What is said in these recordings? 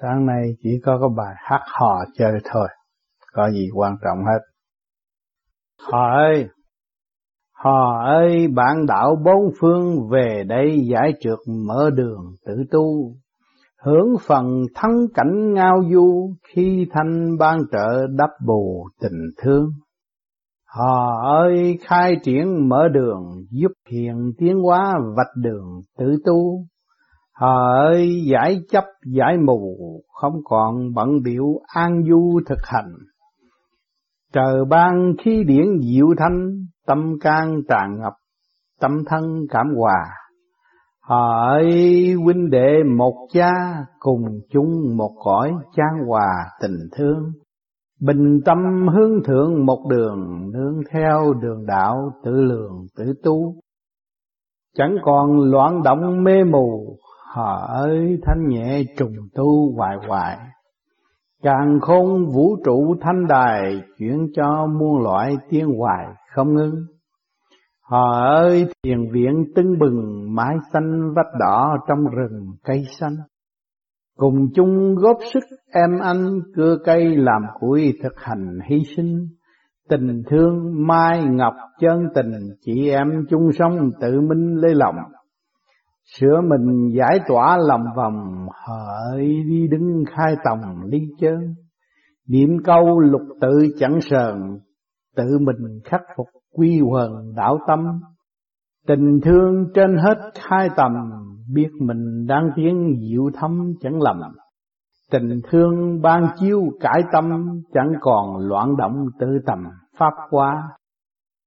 Sáng nay chỉ có cái bài hát hò chơi thôi, có gì quan trọng hết. Hò ơi, hò ơi bạn đạo bốn phương về đây giải trượt mở đường tự tu, hưởng phần thắng cảnh ngao du khi thanh ban trợ đắp bù tình thương. Hò ơi khai triển mở đường giúp hiện tiến hóa vạch đường tự tu Hỡi giải chấp giải mù không còn bận biểu an du thực hành. Trời ban khí điển diệu thanh, tâm can tràn ngập, tâm thân cảm hòa. Hỡi huynh đệ một cha, cùng chung một cõi chan hòa tình thương. Bình tâm hướng thượng một đường, nương theo đường đạo tự lường tự tu. Chẳng còn loạn động mê mù, Họ ơi thanh nhẹ, trùng tu hoài hoài. Càng khôn vũ trụ thanh đài, Chuyển cho muôn loại tiên hoài không ngưng. Họ ơi, thiền viện tưng bừng, Mái xanh vách đỏ trong rừng cây xanh. Cùng chung góp sức em anh, Cưa cây làm củi thực hành hy sinh. Tình thương mai ngọc chân tình, Chị em chung sống tự minh lấy lòng. Sửa mình giải tỏa lòng vòng, hỡi đi đứng khai tòng ly chơn. Niệm câu lục tự chẳng sờn, Tự mình khắc phục quy quần đạo tâm. Tình thương trên hết khai tầm, Biết mình đang tiến diệu thâm chẳng lầm. Tình thương ban chiếu cải tâm, Chẳng còn loạn động tự tầm pháp qua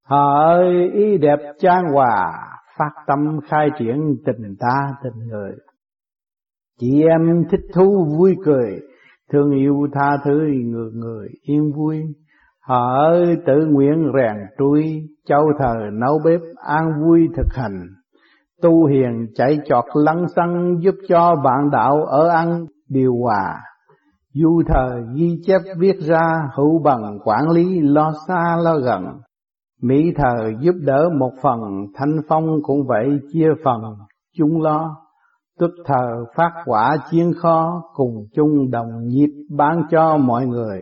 Hỡi ý đẹp trang hòa phát tâm khai triển tình ta tình người. Chị em thích thú vui cười, thương yêu tha thứ người người yên vui. Họ ơi tự nguyện rèn trui, châu thờ nấu bếp an vui thực hành. Tu hiền chạy chọt lăng xăng giúp cho bạn đạo ở ăn điều hòa. Du thờ ghi chép viết ra hữu bằng quản lý lo xa lo gần Mỹ thờ giúp đỡ một phần, thanh phong cũng vậy chia phần, chung lo. Tức thờ phát quả chiến kho, cùng chung đồng nhịp bán cho mọi người.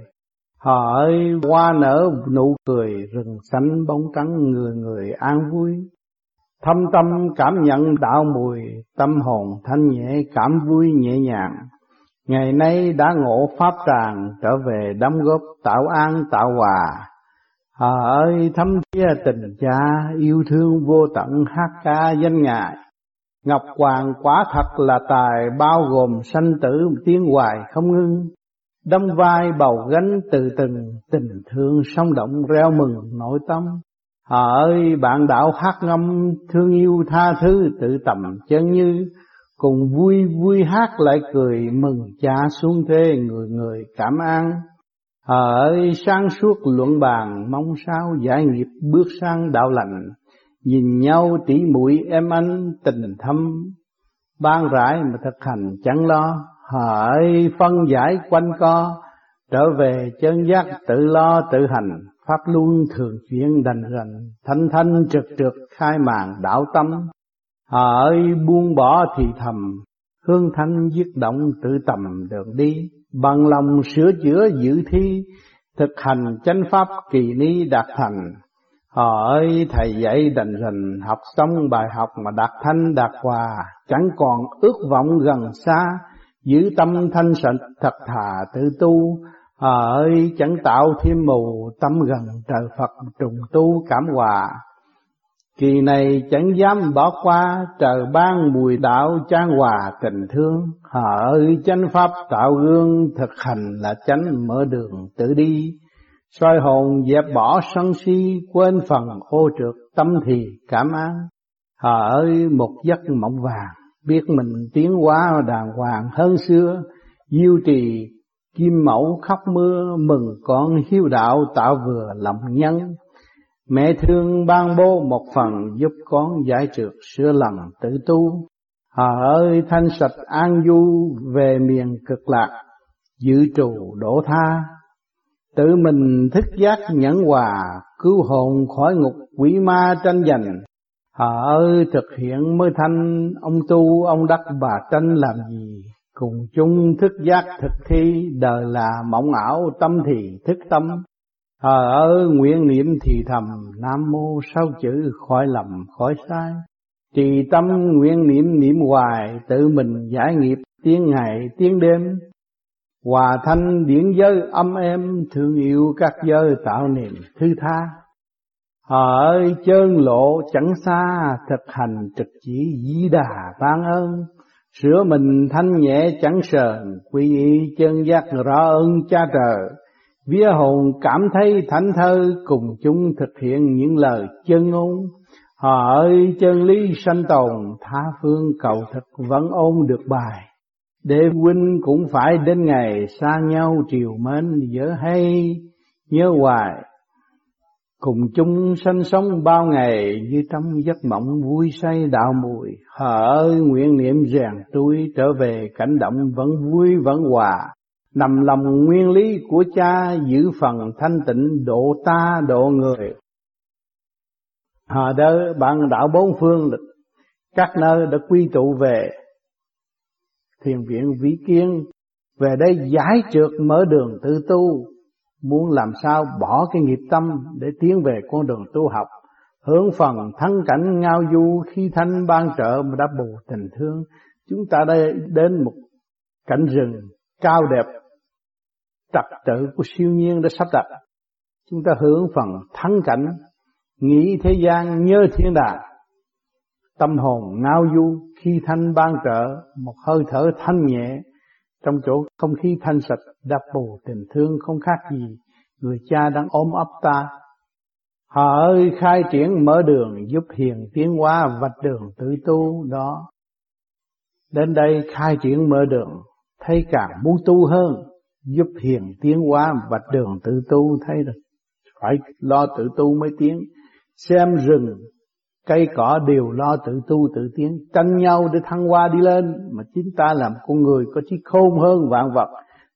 Họ ơi hoa nở nụ cười, rừng xanh bóng trắng người người an vui. Thâm tâm cảm nhận đạo mùi, tâm hồn thanh nhẹ cảm vui nhẹ nhàng. Ngày nay đã ngộ pháp tràng, trở về đóng góp tạo an tạo hòa Hỡi thấm thía tình cha, yêu thương vô tận hát ca danh ngài. Ngọc Hoàng quả thật là tài bao gồm sanh tử tiếng hoài không ngưng. Đâm vai bầu gánh từ từng tình thương sông động reo mừng nội tâm. Hỡi bạn đạo hát ngâm, thương yêu tha thứ tự tầm chân như. Cùng vui vui hát lại cười, mừng cha xuống thế người người cảm an. Hỡi sáng suốt luận bàn, mong sao giải nghiệp bước sang đạo lành. Nhìn nhau tỉ mũi em anh tình thâm, Ban rãi mà thực hành chẳng lo. Hỡi phân giải quanh co, Trở về chân giác tự lo tự hành. Pháp luân thường chuyển đành rành, Thanh thanh trực trực khai màn đạo tâm. Hỡi buông bỏ thì thầm, Hương thanh giết động tự tầm đường đi bằng lòng sửa chữa dự thi, thực hành chánh pháp kỳ ni đạt thành. Họ ơi thầy dạy đành rình học xong bài học mà đạt thanh đạt hòa, chẳng còn ước vọng gần xa, giữ tâm thanh sạch thật thà tự tu. Họ ơi chẳng tạo thêm mù tâm gần trời Phật trùng tu cảm hòa. Kỳ này chẳng dám bỏ qua trời ban bùi đạo trang hòa tình thương. hỡi chánh pháp tạo gương thực hành là chánh mở đường tự đi. soi hồn dẹp bỏ sân si, quên phần ô trượt tâm thì cảm an. hỡi một giấc mộng vàng, biết mình tiến hóa đàng hoàng hơn xưa. Diêu trì, kim mẫu khóc mưa, mừng con hiếu đạo tạo vừa lòng nhân Mẹ thương ban bố một phần giúp con giải trượt sửa lầm tự tu. Hà ơi thanh sạch an du về miền cực lạc, giữ trù đổ tha. Tự mình thức giác nhẫn hòa, cứu hồn khỏi ngục quỷ ma tranh giành. Hà ơi thực hiện mới thanh, ông tu ông đắc bà tranh làm gì, Cùng chung thức giác thực thi Đời là mộng ảo tâm thì thức tâm Thờ ở nguyện niệm thì thầm, Nam mô sáu chữ, khỏi lầm, khỏi sai. Trì tâm nguyện niệm niệm hoài, Tự mình giải nghiệp, tiếng ngày, tiếng đêm. Hòa thanh điển giới, âm êm, Thương yêu các giới, tạo niềm thư tha. Họ ơi chân lộ, chẳng xa, Thực hành trực chỉ di đà ban ơn. Sửa mình thanh nhẹ, chẳng sờn, Quy y chân giác rõ ơn cha trời. Vía hồn cảm thấy thảnh thơ Cùng chúng thực hiện những lời chân ngôn Họ ơi, chân lý sanh tồn, Tha phương cầu thực vẫn ôn được bài Để huynh cũng phải đến ngày xa nhau triều mến dở hay nhớ hoài, Cùng chung sanh sống bao ngày như trong giấc mộng vui say đạo mùi. Hỡi nguyện niệm rèn tôi trở về cảnh động vẫn vui vẫn hòa. Nằm lòng nguyên lý của cha, giữ phần thanh tịnh độ ta, độ người. Hà đơ, bạn đạo bốn phương, các nơi đã quy tụ về. Thiền viện vĩ Kiên, về đây giải trượt mở đường tự tu. Muốn làm sao bỏ cái nghiệp tâm để tiến về con đường tu học. Hướng phần thắng cảnh ngao du khi thanh ban trợ mà đã bù tình thương. Chúng ta đây đến một cảnh rừng cao đẹp trật tự của siêu nhiên đã sắp đặt. Chúng ta hướng phần thắng cảnh, nghĩ thế gian nhớ thiên đàng. Tâm hồn ngao du khi thanh ban trợ, một hơi thở thanh nhẹ. Trong chỗ không khí thanh sạch đắp bù tình thương không khác gì người cha đang ôm ấp ta. Họ ơi, khai triển mở đường, giúp hiền tiến hóa vạch đường tự tu đó. Đến đây khai triển mở đường, thấy càng muốn tu hơn giúp thiền tiến hóa vạch đường tự tu, thấy được phải lo tự tu mới tiến. Xem rừng, cây cỏ đều lo tự tu tự tiến. Tranh nhau để thăng hoa đi lên. Mà chính ta làm con người có trí khôn hơn vạn vật.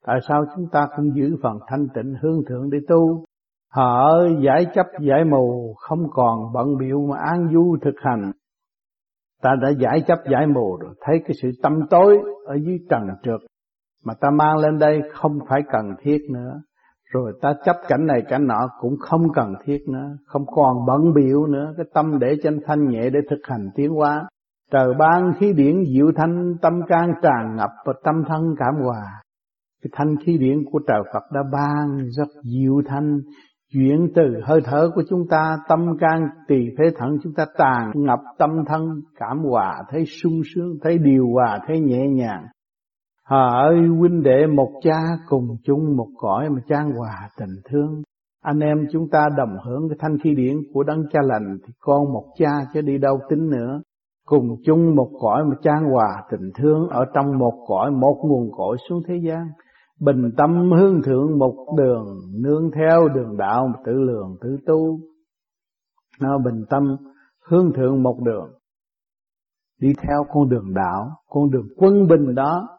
Tại sao chúng ta không giữ phần thanh tịnh hương thượng để tu? Họ giải chấp, giải mù, không còn bận biểu mà an du thực hành. Ta đã giải chấp, giải mù rồi. Thấy cái sự tâm tối ở dưới trần trượt mà ta mang lên đây không phải cần thiết nữa. Rồi ta chấp cảnh này cảnh nọ cũng không cần thiết nữa. Không còn bận biểu nữa. Cái tâm để chân thanh nhẹ để thực hành tiến hóa. Trời ban khí điển diệu thanh, tâm can tràn ngập và tâm thân cảm hòa. Cái thanh khí điển của trời Phật đã ban rất diệu thanh, chuyển từ hơi thở của chúng ta, tâm can tỳ phế thận chúng ta tràn ngập tâm thân, cảm hòa, thấy sung sướng, thấy điều hòa, thấy nhẹ nhàng. Hà ơi huynh đệ một cha cùng chung một cõi mà trang hòa tình thương. Anh em chúng ta đồng hưởng cái thanh khí điển của đấng cha lành thì con một cha chứ đi đâu tính nữa. Cùng chung một cõi mà trang hòa tình thương ở trong một cõi một nguồn cõi xuống thế gian. Bình tâm hương thượng một đường nương theo đường đạo tự lường tự tu. Nó bình tâm hương thượng một đường đi theo con đường đạo, con đường quân bình đó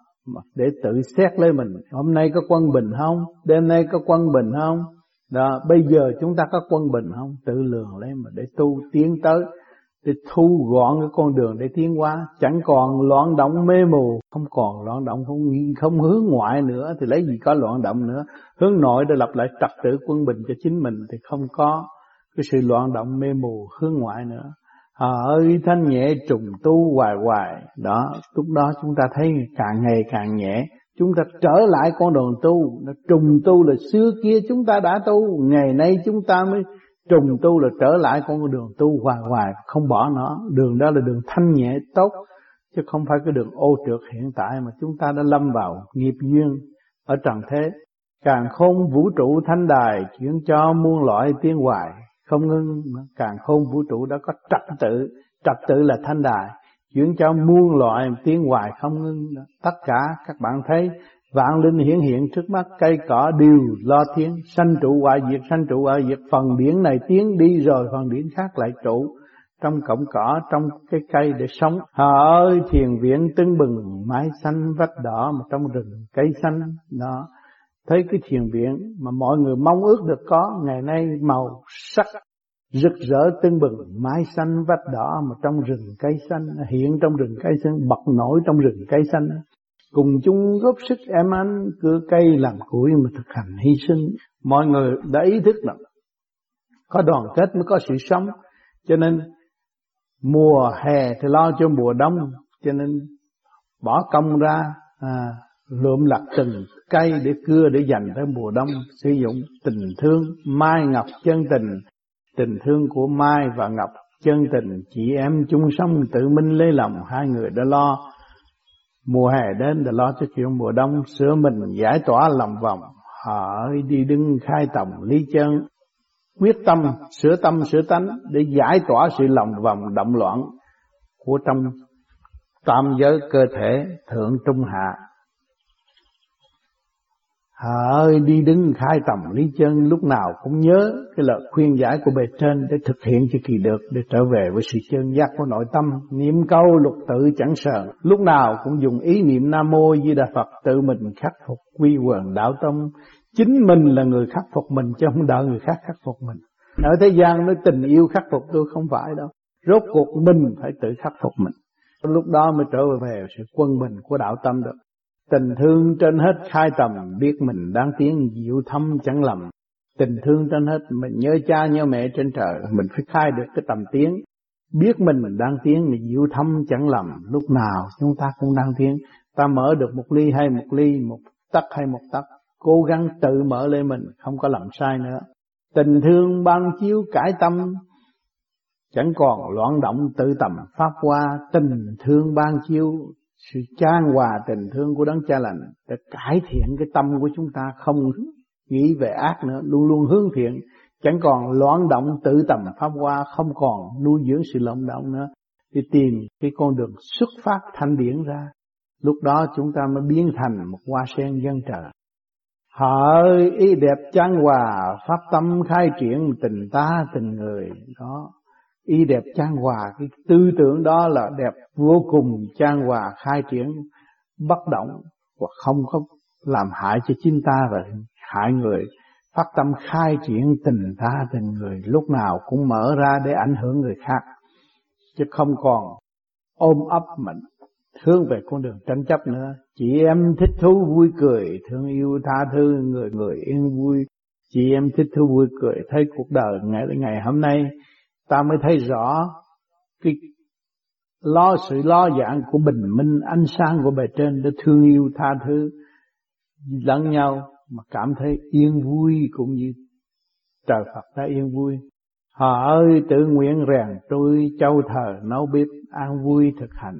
để tự xét lấy mình. Hôm nay có quân bình không? Đêm nay có quân bình không? Đó, bây giờ chúng ta có quân bình không? Tự lường lấy mà để tu tiến tới, để thu gọn cái con đường để tiến hóa. Chẳng còn loạn động mê mù. Không còn loạn động, không không hướng ngoại nữa, thì lấy gì có loạn động nữa. Hướng nội để lập lại trật tự quân bình cho chính mình, thì không có cái sự loạn động mê mù hướng ngoại nữa ơi thanh nhẹ trùng tu hoài hoài. Đó, lúc đó chúng ta thấy càng ngày càng nhẹ. Chúng ta trở lại con đường tu. Trùng tu là xưa kia chúng ta đã tu. Ngày nay chúng ta mới trùng tu là trở lại con đường tu hoài hoài, không bỏ nó. Đường đó là đường thanh nhẹ tốt, chứ không phải cái đường ô trượt hiện tại mà chúng ta đã lâm vào nghiệp duyên ở trần thế. Càng không vũ trụ thanh đài chuyển cho muôn loại tiên hoài không ngưng, càng không vũ trụ đó có trật tự. Trật tự là thanh đài. Chuyển cho muôn loại tiếng hoài không ngưng tất cả các bạn thấy, vạn linh hiển hiện trước mắt, cây cỏ đều lo tiếng. Sanh trụ hoại diệt, sanh trụ hoại diệt. Phần điển này tiếng đi rồi, phần điển khác lại trụ. Trong cọng cỏ, trong cái cây để sống. Họ ơi, thiền viện tưng bừng, mái xanh vách đỏ mà trong rừng cây xanh đó thấy cái thiền viện mà mọi người mong ước được có ngày nay màu sắc rực rỡ tưng bừng. Mái xanh vách đỏ mà trong rừng cây xanh hiện trong rừng cây xanh bật nổi trong rừng cây xanh. Cùng chung góp sức em anh cưa cây làm củi mà thực hành hy sinh. Mọi người đã ý thức là có đoàn kết mới có sự sống. Cho nên mùa hè thì lo cho mùa đông. Cho nên bỏ công ra à, lượm lặt từng cây để cưa để dành tới mùa đông, sử dụng tình thương, mai ngọc chân tình. Tình thương của mai và ngọc chân tình, chị em chung sống tự minh lấy lòng, hai người đã lo. Mùa hè đến để lo cho chuyện mùa đông, sửa mình giải tỏa lòng vòng. Họ đi đứng khai tổng lý chân. Quyết tâm, sửa tâm, sửa tánh để giải tỏa sự lòng vòng động loạn của trong tam giới cơ thể thượng trung hạ. Hỡi đi đứng khai tầm lý chân lúc nào cũng nhớ cái lời khuyên giải của bề trên để thực hiện cho kỳ được để trở về với sự chân giác của nội tâm. Niệm câu lục tự chẳng sợ, lúc nào cũng dùng ý niệm Nam Mô Di Đà Phật tự mình khắc phục quy quần đạo tâm Chính mình là người khắc phục mình chứ không đợi người khác khắc phục mình. Ở thế gian nói tình yêu khắc phục tôi không phải đâu. Rốt cuộc mình phải tự khắc phục mình. Lúc đó mới trở về sự quân bình của đạo tâm được. Tình thương trên hết khai tầm biết mình đang tiến diệu thâm chẳng lầm. Tình thương trên hết mình nhớ cha nhớ mẹ trên trời mình phải khai được cái tầm tiến. Biết mình mình đang tiến mình diệu thâm chẳng lầm. Lúc nào chúng ta cũng đang tiến. Ta mở được một ly hay một ly, một tắc hay một tắc. Cố gắng tự mở lên mình không có làm sai nữa. Tình thương ban chiếu cải tâm chẳng còn loạn động tự tầm pháp qua tình thương ban chiếu sự chan hòa tình thương của đấng cha lành để cải thiện cái tâm của chúng ta, không nghĩ về ác nữa, luôn luôn hướng thiện. Chẳng còn loạn động tự tầm pháp hoa, không còn nuôi dưỡng sự lộng động nữa. Thì tìm cái con đường xuất phát thanh điển ra. Lúc đó chúng ta mới biến thành một hoa sen dân trời hỡi ý đẹp chan hòa, pháp tâm khai triển tình ta, tình người. Đó y đẹp trang hòa. Cái tư tưởng đó là đẹp vô cùng, trang hòa, khai triển, bất động và không có làm hại cho chính ta và hại người. Phát tâm khai triển tình ta tình người, lúc nào cũng mở ra để ảnh hưởng người khác. Chứ không còn ôm ấp mình, hướng về con đường tranh chấp nữa. Chị em thích thú vui cười, thương yêu tha thứ người người yên vui. Chị em thích thú vui cười, thấy cuộc đời ngày ngày hôm nay ta mới thấy rõ cái lo, sự lo dạng của bình minh, ánh sáng của bề trên để thương yêu tha thứ, lẫn nhau, mà cảm thấy yên vui cũng như trời Phật đã yên vui. Họ ơi, tự nguyện rèn tôi châu thờ, nấu bếp an vui thực hành.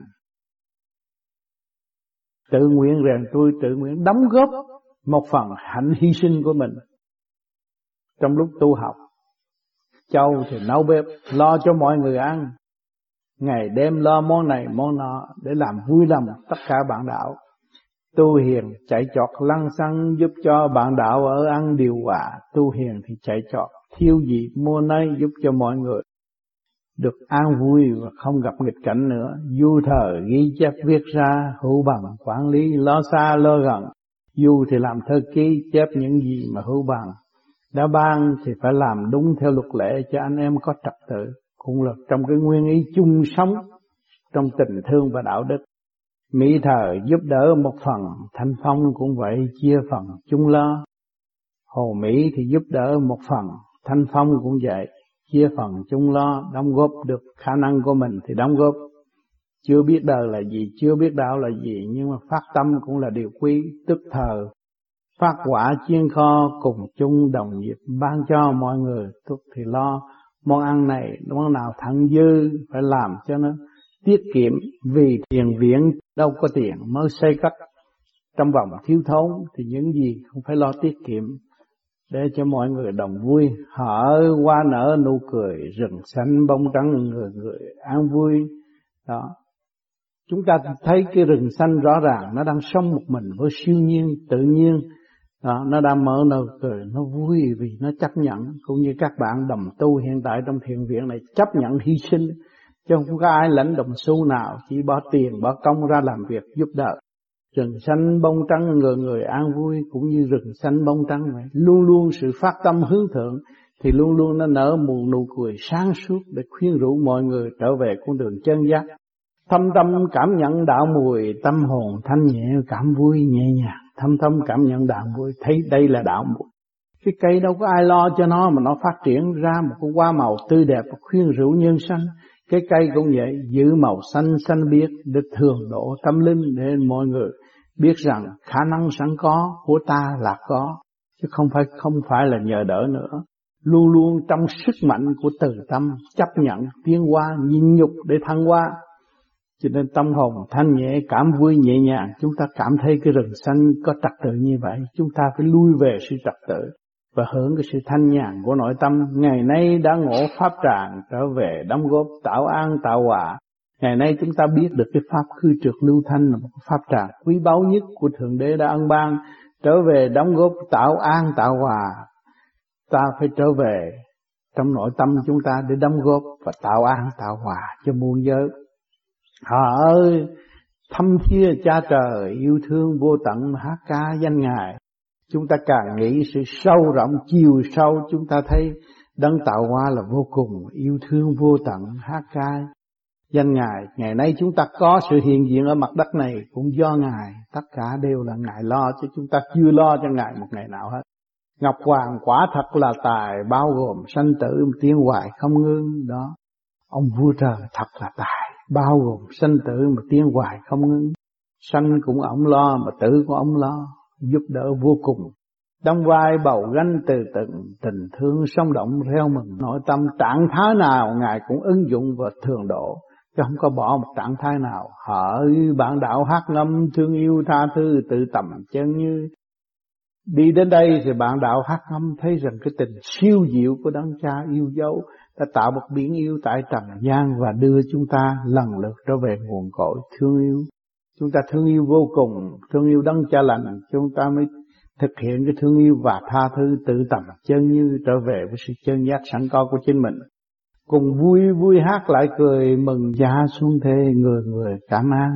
Tự nguyện rèn tôi tự nguyện đóng góp một phần hạnh hy sinh của mình trong lúc tu học Châu thì nấu bếp lo cho mọi người ăn. Ngày đêm lo món này món nọ để làm vui lòng tất cả bạn đạo. Tu hiền chạy chọt lăng xăng giúp cho bạn đạo ở ăn điều hòa. Tu hiền thì chạy chọt thiêu gì mua nấy giúp cho mọi người được an vui và không gặp nghịch cảnh nữa. Du thờ ghi chép viết ra, hữu bằng quản lý, lo xa lo gần. Du thì làm thơ ký chép những gì mà hữu bằng đã ban thì phải làm đúng theo luật lệ cho anh em có trật tự. Cũng là trong cái nguyên ý chung sống trong tình thương và đạo đức. Mỹ thờ giúp đỡ một phần, thanh phong cũng vậy chia phần chung lo. Hồ mỹ thì giúp đỡ một phần, thanh phong cũng vậy chia phần chung lo, đóng góp được khả năng của mình thì đóng góp. Chưa biết đời là gì, chưa biết đạo là gì, nhưng mà phát tâm cũng là điều quý, tức thờ phát quả chiên kho cùng chung đồng nghiệp ban cho mọi người. Thuốc thì lo món ăn này món nào thẳng dư phải làm cho nó tiết kiệm vì tiền viện đâu có tiền mới xây cất. Trong vòng thiếu thốn thì những gì không phải lo tiết kiệm để cho mọi người đồng vui. Hở hoa nở nụ cười, rừng xanh bông trắng người người an vui. Đó. Chúng ta thấy cái rừng xanh rõ ràng, nó đang sống một mình với siêu nhiên, tự nhiên đó, nó đang mở nụ cười nó vui vì nó chấp nhận. Cũng như các bạn đồng tu hiện tại trong thiền viện này chấp nhận hy sinh. Chứ không có ai lãnh đồng xu nào chỉ bỏ tiền bỏ công ra làm việc giúp đỡ. Rừng xanh bông trắng người người an vui cũng như rừng xanh bông trắng vậy. Luôn luôn sự phát tâm hướng thượng thì luôn luôn nó nở một nụ cười sáng suốt để khuyên rũ mọi người trở về con đường chân giác. Thâm tâm cảm nhận đạo mùi, tâm hồn thanh nhẹ, cảm vui nhẹ nhàng. Thâm thâm cảm nhận đạo mùi, thấy đây là đạo mùi. Cái cây đâu có ai lo cho nó mà nó phát triển ra một cái hoa màu tươi đẹp và khuyên rũ nhân sanh. Cái cây cũng vậy, giữ màu xanh xanh biếc để thường độ tâm linh để mọi người biết rằng khả năng sẵn có của ta là có, chứ không phải không phải là nhờ đỡ nữa. Luôn luôn trong sức mạnh của từ tâm chấp nhận tiến hóa nhịn nhục để thăng hoa cho nên tâm hồn thanh nhẹ, cảm vui nhẹ nhàng, chúng ta cảm thấy cái rừng xanh có trật tự như vậy, chúng ta phải lui về sự trật tự và hưởng cái sự thanh nhàn của nội tâm. Ngày nay đã ngộ pháp tràng trở về đóng góp tạo an tạo hòa. Ngày nay chúng ta biết được cái pháp khư trượt lưu thanh là một pháp tràng quý báu nhất của Thượng Đế đã ân ban trở về đóng góp tạo an tạo hòa. Ta phải trở về trong nội tâm chúng ta để đóng góp và tạo an tạo hòa cho muôn giới. Họ ơi, thâm thia cha trời, yêu thương vô tận hát ca danh Ngài. Chúng ta càng nghĩ sự sâu rộng, chiều sâu, chúng ta thấy đấng tạo hóa là vô cùng, yêu thương vô tận, hát ca danh Ngài. Ngày nay chúng ta có sự hiện diện ở mặt đất này cũng do Ngài, tất cả đều là Ngài lo, chứ chúng ta chưa lo cho Ngài một ngày nào hết. Ngọc Hoàng quả thật là tài, bao gồm sanh tử, tiến hoài không ngưng, đó. Ông vua trời thật là tài bao gồm sanh tử mà tiến hoài không ngưng. Sanh cũng ổng lo mà tử cũng ổng lo, giúp đỡ vô cùng. Đóng vai bầu gánh từ tận tình thương sống động theo mừng, nội tâm trạng thái nào ngài cũng ứng dụng và thường độ, chứ không có bỏ một trạng thái nào. Hỡi bạn đạo hát ngâm, thương yêu tha thứ, tự tầm chân như. Đi đến đây thì bạn đạo hát ngâm thấy rằng cái tình siêu diệu của đấng cha yêu dấu đã tạo một biển yêu tại trần gian và đưa chúng ta lần lượt trở về nguồn cội thương yêu. Chúng ta thương yêu vô cùng, thương yêu đấng cha lành, chúng ta mới thực hiện cái thương yêu và tha thứ tự tầm chân như trở về với sự chân giác sẵn có của chính mình. Cùng vui vui hát lại cười mừng giá xuống thế người người cảm an.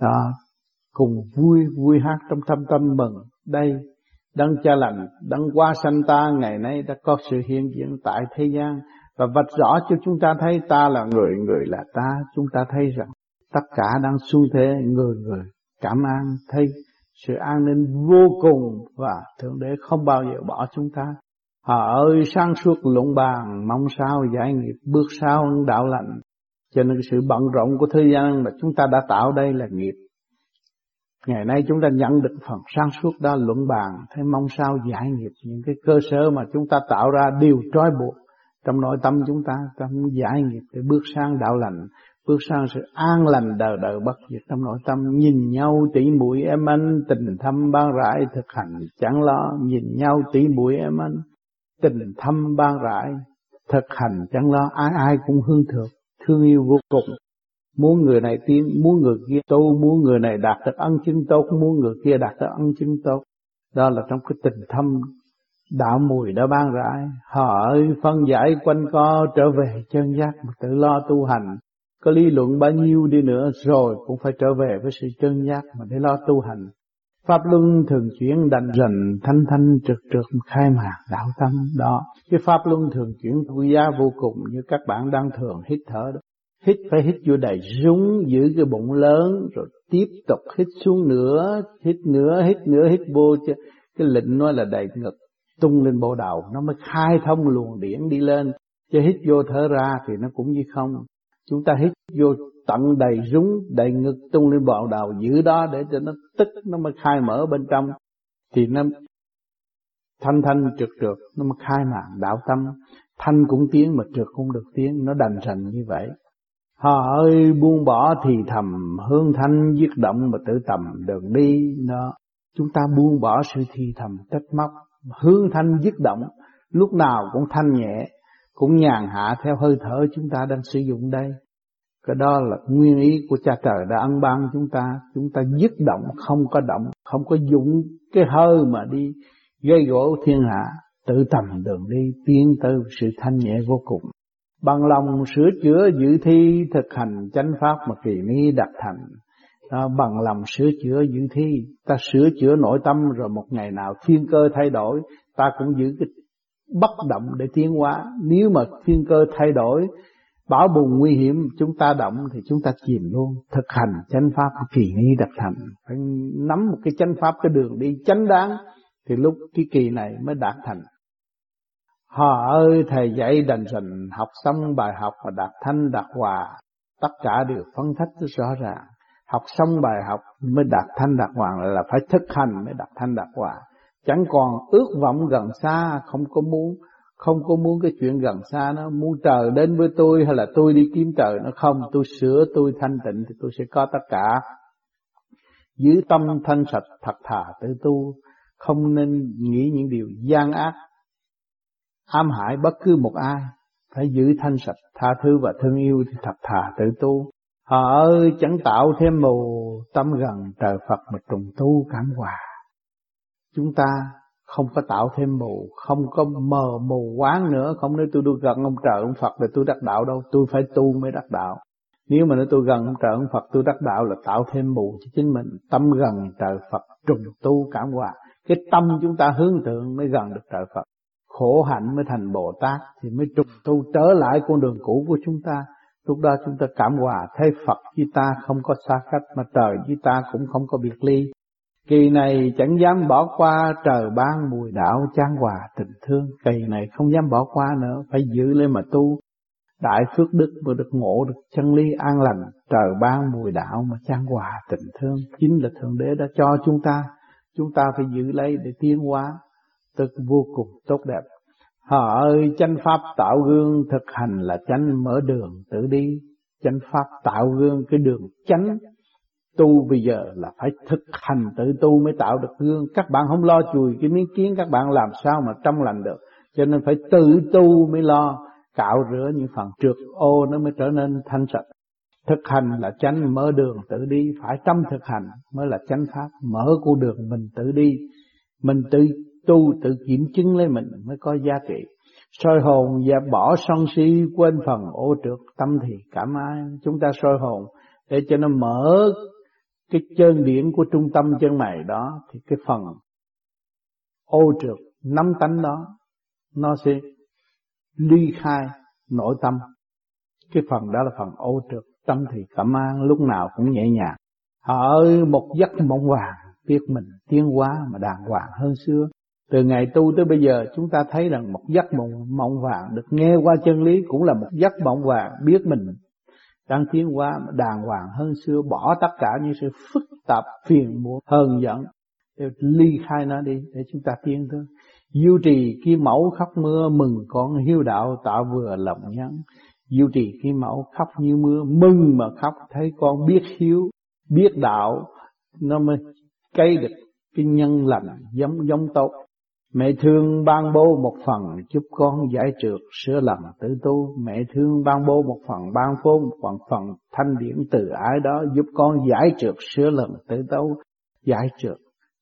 Đó, cùng vui vui hát trong thâm tâm mừng đây đấng cha lành đấng qua sanh ta ngày nay đã có sự hiện diện tại thế gian và vạch rõ cho chúng ta thấy ta là người, người là ta. Chúng ta thấy rằng tất cả đang xu thế, người người cảm an thấy sự an ninh vô cùng và Thượng Đế không bao giờ bỏ chúng ta. Họ ơi sáng suốt luận bàn, mong sao giải nghiệp, bước sao đạo lành. Cho nên sự bận rộn của thời gian mà chúng ta đã tạo đây là nghiệp. Ngày nay chúng ta nhận được phần sáng suốt đó luận bàn, thấy mong sao giải nghiệp. Những cái cơ sở mà chúng ta tạo ra đều trói buộc trong nội tâm chúng ta trong giải nghiệp để bước sang đạo lành, bước sang sự an lành đời đời bất diệt. Trong nội tâm nhìn nhau tỉ mũi em anh tình thâm ban rãi thực hành chẳng lo. Nhìn nhau tỉ mũi em anh tình thâm ban rãi thực hành chẳng lo. Ai ai cũng hương thượng, thương yêu vô cùng. Muốn người này tiến muốn người kia tu, muốn người này đạt được ân chứng tốt, muốn người kia đạt được ân chứng tốt. Đó là trong cái tình thâm đạo mùi đã ban rãi. Họ ơi, phân giải quanh co trở về chân giác, mà tự lo tu hành. Có lý luận bao nhiêu đi nữa rồi cũng phải trở về với sự chân giác mà để lo tu hành. Pháp luân thường chuyển đành rành, thanh thanh, trực trực, khai mạc đạo tâm đó. Cái pháp luân thường chuyển quý giá vô cùng như các bạn đang thường hít thở đó. Hít phải hít vô đầy rúng, giữ cái bụng lớn, rồi tiếp tục hít xuống nữa, hít nữa hít nữa, hít vô chứ. Cái lệnh nói là đầy ngực tung lên bộ đầu, nó mới khai thông luồng điển đi lên. Chứ hít vô thở ra thì nó cũng như không. Chúng ta hít vô tận đầy rúng, đầy ngực tung lên bộ đầu giữ đó để cho nó tức, nó mới khai mở bên trong. Thì nó thanh thanh trượt trượt, nó mới khai mạng đạo tâm. Thanh cũng tiến mà trượt cũng được tiến, nó đành rành như vậy. Họ ơi, buông bỏ thì thầm, hương thanh giết động mà tự tầm đường đi, nó. Chúng ta buông bỏ sự thì thầm, trách móc hương thanh dứt động, lúc nào cũng thanh nhẹ, cũng nhàn hạ theo hơi thở chúng ta đang sử dụng đây. Cái đó là nguyên ý của cha trời đã ăn ban chúng ta, chúng ta dứt động không có động, không có dụng cái hơi mà đi gây gỗ thiên hạ, tự tầm đường đi tiến tới sự thanh nhẹ vô cùng. Bằng lòng sửa chữa dự thi thực hành chánh pháp mà kỳ ni đạt thành đó, bằng lòng sửa chữa giữ thi ta sửa chữa nội tâm rồi một ngày nào thiên cơ thay đổi ta cũng giữ cái bất động để tiến hóa nếu mà thiên cơ thay đổi Bão bùng nguy hiểm chúng ta động thì chúng ta chìm luôn. Thực hành chánh pháp kỳ nghi đặc thành. Phải nắm một cái chánh pháp cái đường đi chánh đáng thì lúc cái kỳ này mới đạt thành. Họ ơi thầy dạy đành rành học xong bài học và đạt thanh đạt hòa. Tất cả đều phân tích rõ ràng. Học xong bài học mới đạt thanh đạt hoàng là phải thực hành mới đạt thanh đạt hòa. Chẳng còn ước vọng gần xa, không có muốn, không có muốn cái chuyện gần xa nó, muốn trời đến với tôi hay là tôi đi kiếm trời nó không. Tôi sửa tôi thanh tịnh thì tôi sẽ có tất cả. Giữ tâm thanh sạch thật thà tự tu, không nên nghĩ những điều gian ác, ám hại bất cứ một ai. Phải giữ thanh sạch tha thứ và thương yêu thì thật thà tự tu họ ơi chẳng tạo thêm mù tâm gần trời Phật mà trùng tu cảm hòa chúng ta không có tạo thêm mù, không có mờ mù quáng nữa, không nói tôi được gần ông trời ông Phật là tôi đắc đạo đâu, tôi phải tu mới đắc đạo. Nếu mà nói tôi gần ông trời ông Phật tôi đắc đạo là tạo thêm mù cho chính mình, tâm gần trời Phật trùng tu cảm hòa. Cái tâm chúng ta hướng thượng mới gần được trời Phật. Khổ hạnh mới thành Bồ Tát thì mới trùng tu trở lại con đường cũ của chúng ta. Lúc đó chúng ta cảm hòa thấy Phật với ta không có xa cách mà trời với ta cũng không có biệt ly. Kỳ này chẳng dám bỏ qua trời ban mùi đạo trang hòa tình thương. Kỳ này không dám bỏ qua nữa, phải giữ lên mà tu. Đại phước đức vừa được ngộ được chân lý an lành, trời ban mùi đạo mà trang hòa tình thương. Chính là Thượng Đế đã cho chúng ta, chúng ta phải giữ lấy để tiến hóa, tức vô cùng tốt đẹp. Họ ơi, chánh pháp tạo gương thực hành là chánh mở đường tự đi. Chánh pháp tạo gương cái đường chánh. Tu bây giờ là phải thực hành tự tu mới tạo được gương. Các bạn không lo chùi cái miếng kiến các bạn làm sao mà trong lành được. Cho nên phải tự tu mới lo cạo rửa những phần trượt ô nó mới trở nên thanh sạch. Thực hành là tránh mở đường tự đi phải tâm thực hành mới là chánh pháp. Mở con đường mình tự đi. Mình tự tu tự kiểm chứng lấy mình mới có giá trị. Soi hồn và bỏ sân si quên phần ô trượt tâm thì cảm ai chúng ta soi hồn để cho nó mở cái chân điển của trung tâm chân mày đó, thì cái phần ô trượt nắm tánh đó, nó sẽ ly khai nội tâm. Cái phần đó là phần ô trượt tâm thì cảm an lúc nào cũng nhẹ nhàng. Ở một giấc mộng vàng biết mình tiến hóa mà đàng hoàng hơn xưa từ ngày tu tới bây giờ, chúng ta thấy rằng một giấc mộng mộng vàng được nghe qua chân lý cũng là một giấc mộng vàng biết mình. Đang tiến qua đàng hoàng hơn xưa, bỏ tất cả những sự phức tạp, phiền muộn, hờn giận để ly khai nó đi để chúng ta tiến tới. Duy trì cái mẫu khóc mưa, mừng con hiếu đạo tạo vừa lòng nhân duy trì cái mẫu khóc như mưa, mừng mà khóc thấy con biết hiếu, biết đạo. Nó mới cây được cái nhân lành giống giống tốt. Mẹ thương ban bố một phần giúp con giải trượt sửa lầm tự tu. Mẹ thương ban bố một phần ban phố một phần phần thanh điển từ ái đó giúp con giải trượt sửa lầm tự tu, giải trượt.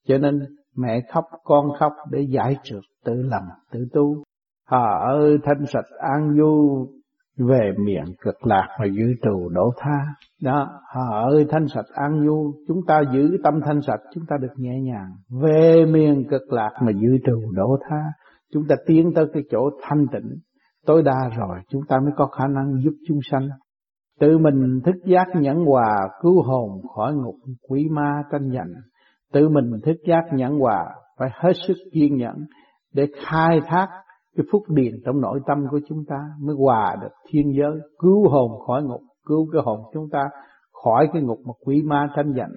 Cho nên mẹ khóc con khóc để giải trượt tự lầm tự tu. Hà ơi thanh sạch an du về miệng cực lạc mà giữ trù đổ tha. Đó, họ ơi thanh sạch an du, chúng ta giữ tâm thanh sạch, chúng ta được nhẹ nhàng. Về miền cực lạc mà giữ trù đổ tha, chúng ta tiến tới cái chỗ thanh tịnh tối đa rồi, chúng ta mới có khả năng giúp chúng sanh. Tự mình thức giác nhẫn hòa, cứu hồn khỏi ngục quỷ ma tranh giành. Tự mình thức giác nhẫn hòa, phải hết sức kiên nhẫn để khai thác cái phúc điền trong nội tâm của chúng ta mới hòa được thiên giới, cứu hồn khỏi ngục, cứu cái hồn chúng ta khỏi cái ngục mà quỷ ma tranh giành.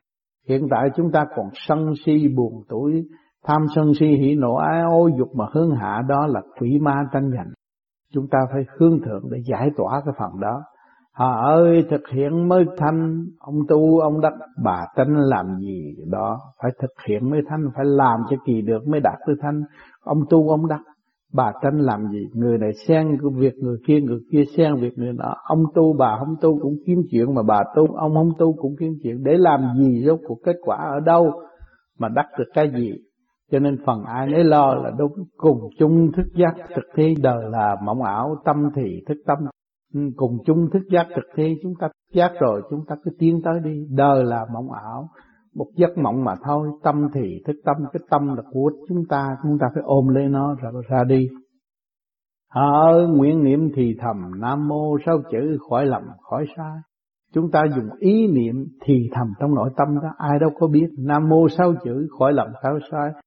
Hiện tại chúng ta còn sân si buồn tuổi, tham sân si hỉ nộ ái ô dục mà hướng hạ đó là quỷ ma tranh giành. Chúng ta phải hướng thượng để giải tỏa cái phần đó. Hà ơi thực hiện mới thanh, ông tu ông đắc, bà tánh làm gì đó, phải thực hiện mới thanh, phải làm cho kỳ được mới đạt tới thanh. Ông tu ông đắc, bà tranh làm gì? Người này xen việc người kia người kia xen việc người nọ. Ông tu, bà không tu cũng kiếm chuyện, mà bà tu, ông không tu cũng kiếm chuyện. Để làm gì rốt cuộc kết quả ở đâu mà đắc được cái gì? Cho nên phần ai nấy lo là đúng. Cùng chung thức giác thực thi đời là mộng ảo, tâm thì thức tâm. Ừ, cùng chung thức giác thực thi chúng ta thức giác rồi, chúng ta cứ tiến tới đi. Đời là mộng ảo một giấc mộng mà thôi, tâm thì thức tâm, cái tâm là của chúng ta chúng ta phải ôm lấy nó rồi ra đi. Họ nguyện niệm thì thầm, Nam Mô sáu chữ khỏi lầm, khỏi sai? Chúng ta dùng ý niệm thì thầm trong nội tâm đó, Ai đâu có biết. Nam Mô sáu chữ khỏi lầm, khỏi sai?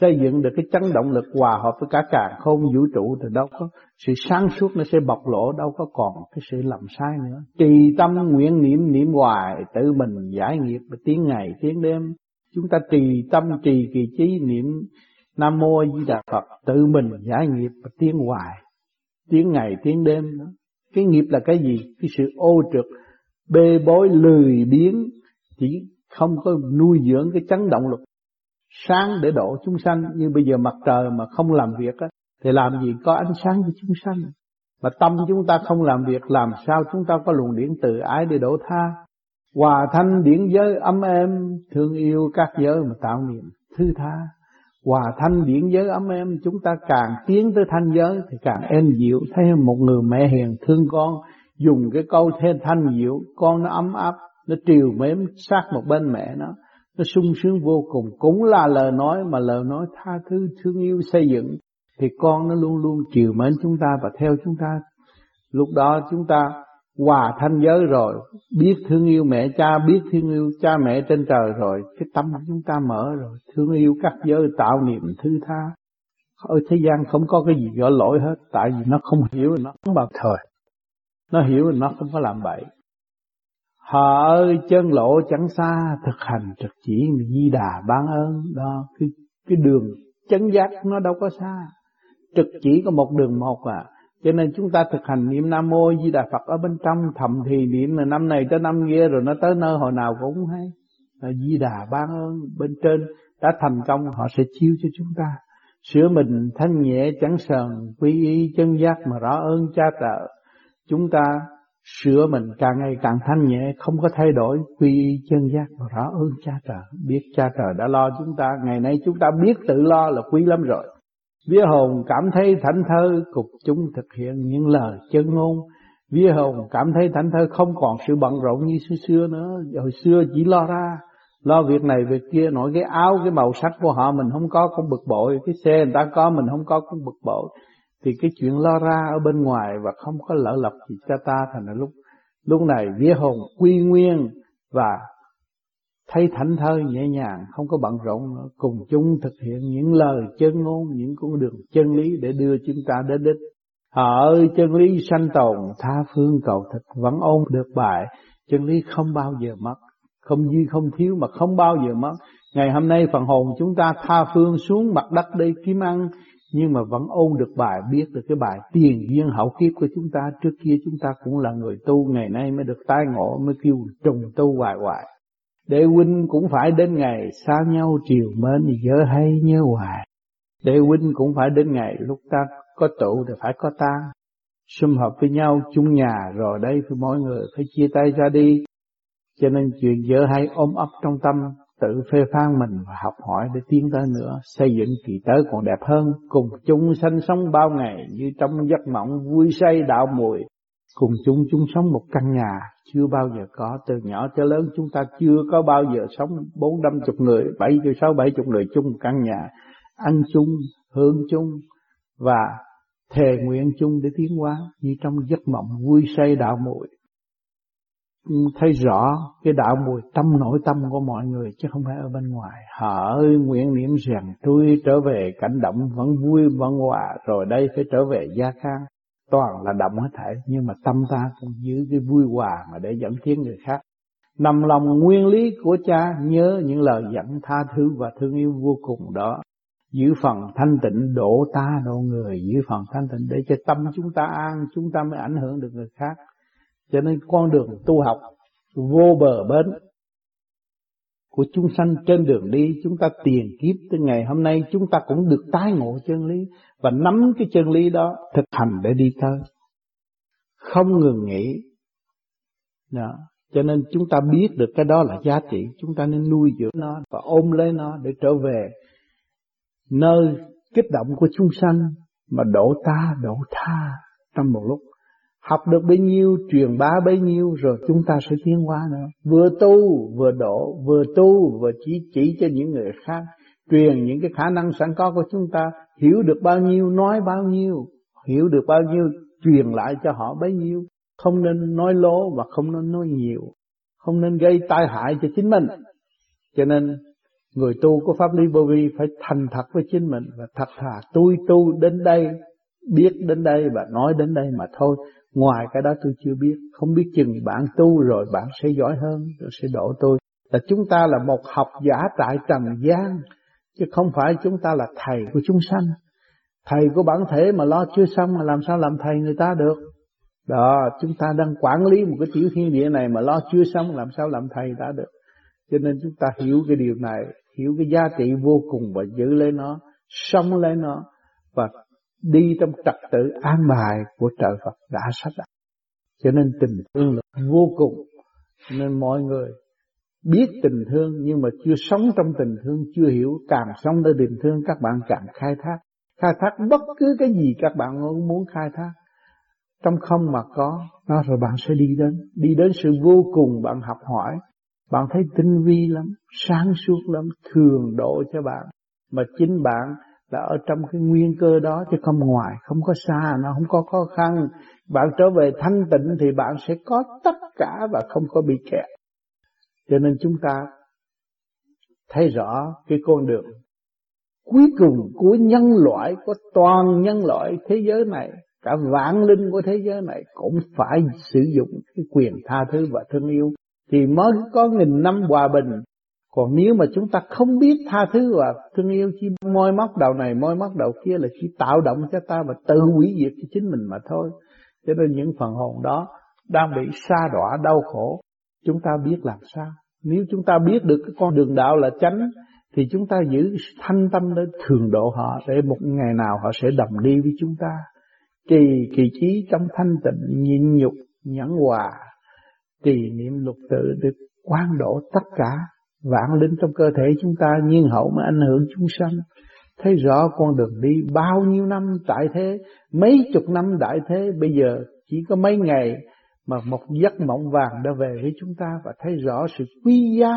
Xây dựng được cái chấn động lực hòa hợp với cả càng không vũ trụ Thì đâu có sự sáng suốt nó sẽ bộc lộ, Đâu có còn cái sự lầm sai nữa. Trì tâm nguyện niệm niệm hoài, Tự mình giải nghiệp tiếng ngày tiếng đêm. Chúng ta trì tâm, trì kỳ trí, niệm Nam Mô Di Đà Phật, Tự mình giải nghiệp và tiến hoài tiếng ngày tiếng đêm nữa. cái nghiệp là cái gì? Cái sự ô trượt, bê bối, lười biếng, chỉ không có nuôi dưỡng cái chấn động lực sáng để độ chúng sanh. Như bây giờ mặt trời mà không làm việc á, thì làm gì có ánh sáng cho chúng sanh? Mà tâm chúng ta không làm việc làm sao chúng ta có luồng điển từ ái để đổ tha? Hòa thanh điển giới ấm êm thương yêu các giới mà tạo niệm thư tha. Hòa thanh điển giới ấm em chúng ta càng tiến tới thanh giới thì càng êm dịu. Thấy một người mẹ hiền thương con dùng cái câu thêm thanh dịu con nó ấm áp nó triều mến sát một bên mẹ nó nó sung sướng vô cùng. Cũng là lời nói mà lời nói tha thứ, thương yêu, xây dựng. Thì con nó luôn luôn chiều mến chúng ta và theo chúng ta. Lúc đó chúng ta hòa thanh giới rồi. Biết thương yêu mẹ cha, biết thương yêu cha mẹ trên trời rồi. Cái tâm của chúng ta mở rồi. Thương yêu các giới, tạo niềm thư tha. Ở thế gian không có cái gì gọi lỗi hết. Tại vì nó không hiểu, nó không bao thời nó hiểu, nó không có làm bậy họ ơi chân lộ chẳng xa, thực hành trực chỉ di đà ban ơn đó, cái cái đường chân giác nó đâu có xa trực chỉ có một đường một à cho nên chúng ta thực hành niệm Nam Mô Di Đà Phật ở bên trong, thầm thì niệm là năm này tới năm kia rồi nó tới nơi hồi nào cũng hay. Là Di Đà ban ơn bên trên đã thành công, họ sẽ chiếu cho chúng ta. Sửa mình thanh nhẹ chẳng sờn, quy y chân giác mà rõ ơn cha trợ. Chúng ta sửa mình càng ngày càng thanh nhẹ không có thay đổi quy y chân giác và rõ ơn cha trời biết cha trời đã lo chúng ta ngày nay chúng ta biết tự lo là quý lắm rồi Vía hồn cảm thấy thảnh thơ cục chúng thực hiện những lời chân ngôn. Vía hồn cảm thấy thảnh thơ không còn sự bận rộn như xưa xưa nữa. Hồi xưa chỉ lo ra, lo việc này việc kia, nổi cái áo, cái màu sắc của họ mình không có cũng bực bội. Cái xe người ta có mình không có cũng bực bội. Thì cái chuyện lo ra ở bên ngoài và không có lỡ lập gì cho ta thành là lúc lúc này vía hồn quy nguyên và thấy thảnh thơi nhẹ nhàng, không có bận rộn nữa. Cùng chung thực hiện những lời chân ngôn, những con đường chân lý để đưa chúng ta đến đích. Hỡi ơi chân lý sanh tồn, tha phương cầu thực, vẫn ôn được bài. Chân lý không bao giờ mất, không dư không thiếu mà không bao giờ mất. Ngày hôm nay phần hồn chúng ta tha phương xuống mặt đất đi, kiếm ăn nhưng mà vẫn ôn được bài, biết được cái bài tiền duyên hậu kiếp của chúng ta trước kia chúng ta cũng là người tu, ngày nay mới được tai ngộ, mới kêu trùng tu hoài hoài Đệ huynh cũng phải đến ngày xa nhau triều mến, nhớ hay nhớ hoài. Đệ huynh cũng phải đến ngày lúc ta có tụ thì phải có tan. Xung hợp với nhau chung nhà rồi đây phải mỗi người phải chia tay ra đi. Cho nên chuyện dở hay ôm ấp trong tâm tự phê phán mình và học hỏi để tiến tới nữa, xây dựng kỳ tới còn đẹp hơn, cùng chung sanh sống bao ngày như trong giấc mộng vui say đạo mùi, cùng chung chung sống một căn nhà chưa bao giờ có. Từ nhỏ tới lớn chúng ta chưa có bao giờ sống bốn năm chục người bảy sáu bảy chục người chung một căn nhà. Ăn chung hưởng chung và thề nguyện chung để tiến hóa như trong giấc mộng vui say đạo mùi thấy rõ cái đạo mùi tâm nội tâm của mọi người, chứ không phải ở bên ngoài. Họ ơi nguyện niệm rằng tôi trở về cảnh động vẫn vui vẫn hòa, rồi đây phải trở về gia khang. Toàn là động hết thảy, nhưng mà tâm ta cũng giữ cái vui hòa mà để dẫn tiến người khác. Nằm lòng nguyên lý của cha, nhớ những lời dẫn tha thứ và thương yêu vô cùng đó. Giữ phần thanh tịnh độ ta độ người, giữ phần thanh tịnh để cho tâm chúng ta an, chúng ta mới ảnh hưởng được người khác cho nên con đường tu học vô bờ bến của chúng sanh trên đường đi, chúng ta tiền kiếp tới ngày hôm nay, chúng ta cũng được tái ngộ chân lý và nắm cái chân lý đó thực hành để đi tới. Không ngừng nghỉ. Đó. cho nên chúng ta biết được cái đó là giá trị, chúng ta nên nuôi dưỡng nó và ôm lấy nó để trở về nơi kích động của chúng sanh mà độ ta độ tha trong một lúc học được bấy nhiêu, truyền bá bấy nhiêu, rồi chúng ta sẽ tiến hóa nữa. Vừa tu, vừa độ, vừa tu, vừa chỉ chỉ cho những người khác, truyền những cái khả năng sẵn có của chúng ta. Hiểu được bao nhiêu, nói bao nhiêu, hiểu được bao nhiêu, truyền lại cho họ bấy nhiêu. Không nên nói lố và không nên nói nhiều. Không nên gây tai hại cho chính mình. Cho nên, người tu có pháp lý vô vi phải thành thật với chính mình và thật thà, tôi tu đến đây, biết đến đây và nói đến đây mà thôi ngoài cái đó tôi chưa biết. Không biết chừng bạn tu rồi bạn sẽ giỏi hơn rồi sẽ đổ tôi. Là chúng ta là một học giả tại trần gian, chứ không phải chúng ta là thầy của chúng sanh. Thầy của bản thể mà lo chưa xong mà làm sao làm thầy người ta được? Đó, chúng ta đang quản lý một cái tiểu thiên địa này mà lo chưa xong, làm sao làm thầy ta được? Cho nên chúng ta hiểu cái điều này, hiểu cái giá trị vô cùng và giữ lấy nó, sống lấy nó và đi trong trật tự an bài của trời Phật đã sắp đặt. Cho nên tình thương là vô cùng. Nên mọi người biết tình thương nhưng mà chưa sống trong tình thương, chưa hiểu càng sống nơi tình thương, các bạn càng khai thác. Khai thác bất cứ cái gì các bạn muốn khai thác. Trong không mà có, nó rồi bạn sẽ đi đến. Đi đến sự vô cùng bạn học hỏi. Bạn thấy tinh vi lắm, sáng suốt lắm, thường độ cho bạn. Mà chính bạn là ở trong cái nguyên cơ đó chứ không ngoài, không có xa nó, không có khó khăn. Bạn trở về thanh tịnh thì bạn sẽ có tất cả và không có bị kẹt. Cho nên chúng ta thấy rõ cái con đường cuối cùng của nhân loại, của toàn nhân loại thế giới này, cả vạn linh của thế giới này cũng phải sử dụng cái quyền tha thứ và thương yêu. Thì mới có nghìn năm hòa bình còn nếu mà chúng ta không biết tha thứ và thương yêu chỉ môi móc đầu này môi móc đầu kia là chỉ tạo động cho ta và tự hủy diệt cho chính mình mà thôi. Cho nên những phần hồn đó đang bị sa đọa đau khổ, chúng ta biết làm sao? Nếu chúng ta biết được cái con đường đạo là chánh, thì chúng ta giữ thanh tâm để thường độ họ, để một ngày nào họ sẽ đồng đi với chúng ta. Trì kỳ trí trong thanh tịnh, nhịn nhục, nhẫn hòa trì niệm lục tự để quan độ tất cả vạn linh trong cơ thể chúng ta, nhiên hậu mà ảnh hưởng chúng sanh thấy rõ con đường đi bao nhiêu năm tại thế, mấy chục năm đại thế, bây giờ chỉ có mấy ngày mà một giấc mộng vàng đã về với chúng ta và thấy rõ sự quý giá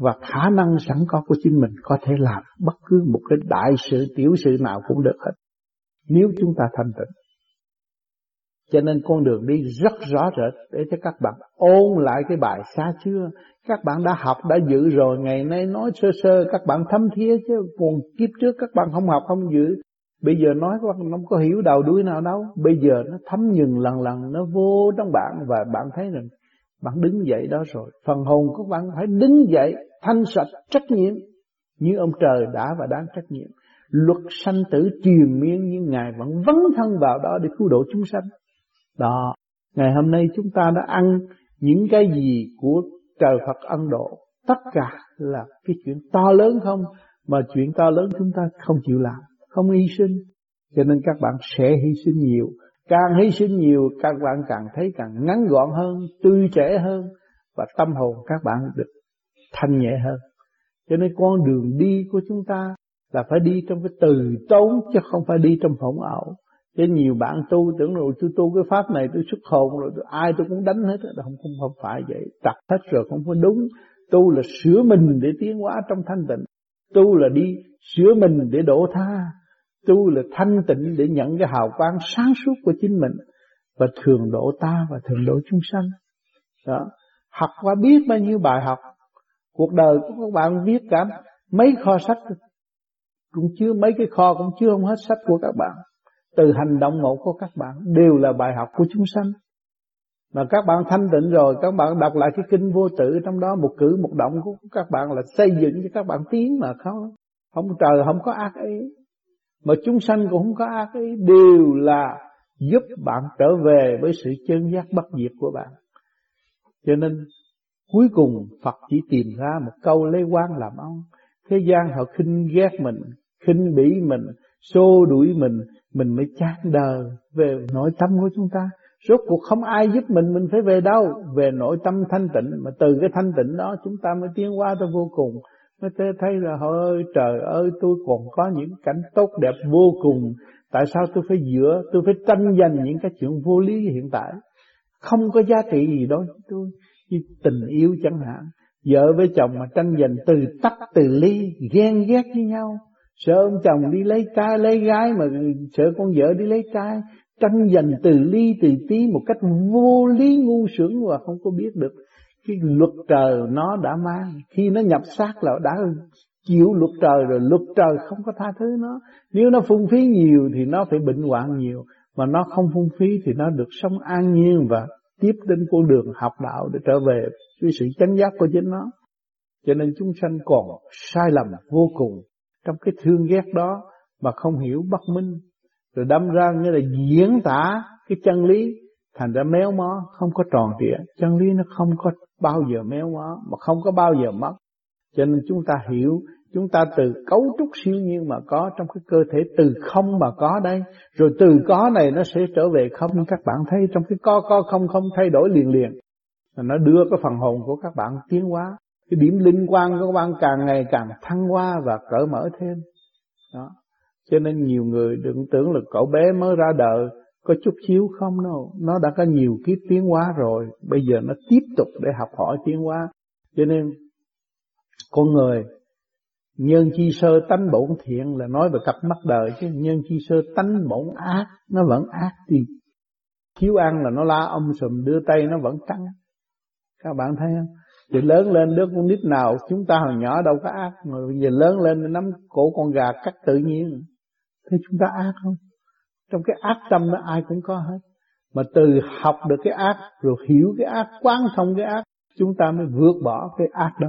và khả năng sẵn có của chính mình có thể làm bất cứ một cái đại sự, tiểu sự nào cũng được hết, nếu chúng ta thanh tịnh cho nên con đường đi rất rõ rệt để cho các bạn ôn lại cái bài xa xưa. Các bạn đã học, đã giữ rồi, ngày nay nói sơ sơ các bạn thấm thía chứ còn kiếp trước các bạn không học, không giữ. Bây giờ nói các bạn không có hiểu đầu đuôi nào đâu. Bây giờ nó thấm nhừng lần lần, nó vô trong bạn và bạn thấy rằng bạn đứng dậy đó rồi. Phần hồn của bạn phải đứng dậy, thanh sạch, trách nhiệm. Như ông trời đã và đang trách nhiệm. Luật sanh tử truyền miên như Ngài vẫn vấn thân vào đó để cứu độ chúng sanh. Đó, ngày hôm nay chúng ta đã ăn những cái gì của trời Phật Ấn độ, tất cả là cái chuyện to lớn không, mà chuyện to lớn chúng ta không chịu làm, không hy sinh. Cho nên các bạn sẽ hy sinh nhiều, càng hy sinh nhiều các bạn càng thấy càng ngắn gọn hơn, tươi trẻ hơn và tâm hồn các bạn được thanh nhẹ hơn. Cho nên con đường đi của chúng ta là phải đi trong cái từ tốn chứ không phải đi trong phỏng ảo. Chứ nhiều bạn tu tưởng rồi tôi tu cái pháp này tôi xuất hồn rồi tôi, ai tôi cũng đánh hết đó không không không phải vậy. Tập hết rồi không có đúng. Tu là sửa mình để tiến hóa trong thanh tịnh. Tu là đi sửa mình để đổ tha. Tu là thanh tịnh để nhận cái hào quang sáng suốt của chính mình và thường độ ta và thường độ chúng sanh. Đó. Học qua biết bao nhiêu bài học. Cuộc đời của các bạn viết cả mấy kho sách. Cũng chưa mấy cái kho cũng chưa không hết sách của các bạn từ hành động một của các bạn đều là bài học của chúng sanh. Mà các bạn thanh tịnh rồi, các bạn đọc lại cái kinh vô tử, trong đó một cử, một động của các bạn là xây dựng cho các bạn tiến mà không không trời, không có ác ý. Mà chúng sanh cũng không có ác ý, đều là giúp bạn trở về với sự chân giác bất diệt của bạn. Cho nên, cuối cùng Phật chỉ tìm ra một câu lấy quan làm ông. Thế gian họ khinh ghét mình, khinh bỉ mình, xô đuổi mình mình mới chán đời về nội tâm của chúng ta. Rốt cuộc không ai giúp mình mình phải về đâu? Về nội tâm thanh tịnh. Mà từ cái thanh tịnh đó chúng ta mới tiến qua tới vô cùng. Mới thấy là ơi trời ơi, tôi còn có những cảnh tốt đẹp vô cùng. Tại sao tôi phải dựa, tôi phải tranh giành những cái chuyện vô lý hiện tại? Không có giá trị gì đó tôi, như tình yêu chẳng hạn. Vợ với chồng mà tranh giành từ tắc, từ ly, ghen ghét với nhau sợ ông chồng đi lấy trai, lấy gái mà sợ con vợ đi lấy trai. Tranh giành từ ly, từ tí một cách vô lý ngu xuẩn và không có biết được. Cái luật trời nó đã mang khi nó nhập xác là đã chịu luật trời rồi, luật trời không có tha thứ nó. Nếu nó phung phí nhiều thì nó phải bệnh hoạn nhiều. Mà nó không phung phí thì nó được sống an nhiên và tiếp đến con đường học đạo để trở về với sự chánh giác của chính nó. Cho nên chúng sanh còn sai lầm vô cùng trong cái thương ghét đó mà không hiểu bất minh, rồi đâm ra như là diễn tả cái chân lý, thành ra méo mó, không có tròn trịa. Chân lý nó không có bao giờ méo mó, mà không có bao giờ mất. Cho nên chúng ta hiểu, chúng ta từ cấu trúc siêu nhiên mà có trong cái cơ thể, từ không mà có đây. Rồi từ có này nó sẽ trở về không. Các bạn thấy trong cái có có không không thay đổi liền liền. Nó đưa cái phần hồn của các bạn tiến hóa cái điểm linh quan của các bạn càng ngày càng thăng hoa và cởi mở thêm. Đó. Cho nên nhiều người đừng tưởng là cậu bé mới ra đời có chút xíu không đâu. Nó đã có nhiều kiếp tiến hóa rồi. Bây giờ nó tiếp tục để học hỏi tiến hóa. Cho nên, con người, nhân chi sơ tánh bổn thiện là nói về cặp mắt đời chứ. Nhân chi sơ tánh bổn ác, nó vẫn ác đi. Thiếu ăn là nó la ông sùm, đưa tay nó vẫn trắng. Các bạn thấy không? Thì lớn lên đứa con nít nào, chúng ta hồi nhỏ đâu có ác, mà bây giờ lớn lên nắm cổ con gà cắt tự nhiên. Thế chúng ta ác không? Trong cái ác tâm đó ai cũng có hết. Mà từ học được cái ác, rồi hiểu cái ác, quán thông cái ác, chúng ta mới vượt bỏ cái ác đó.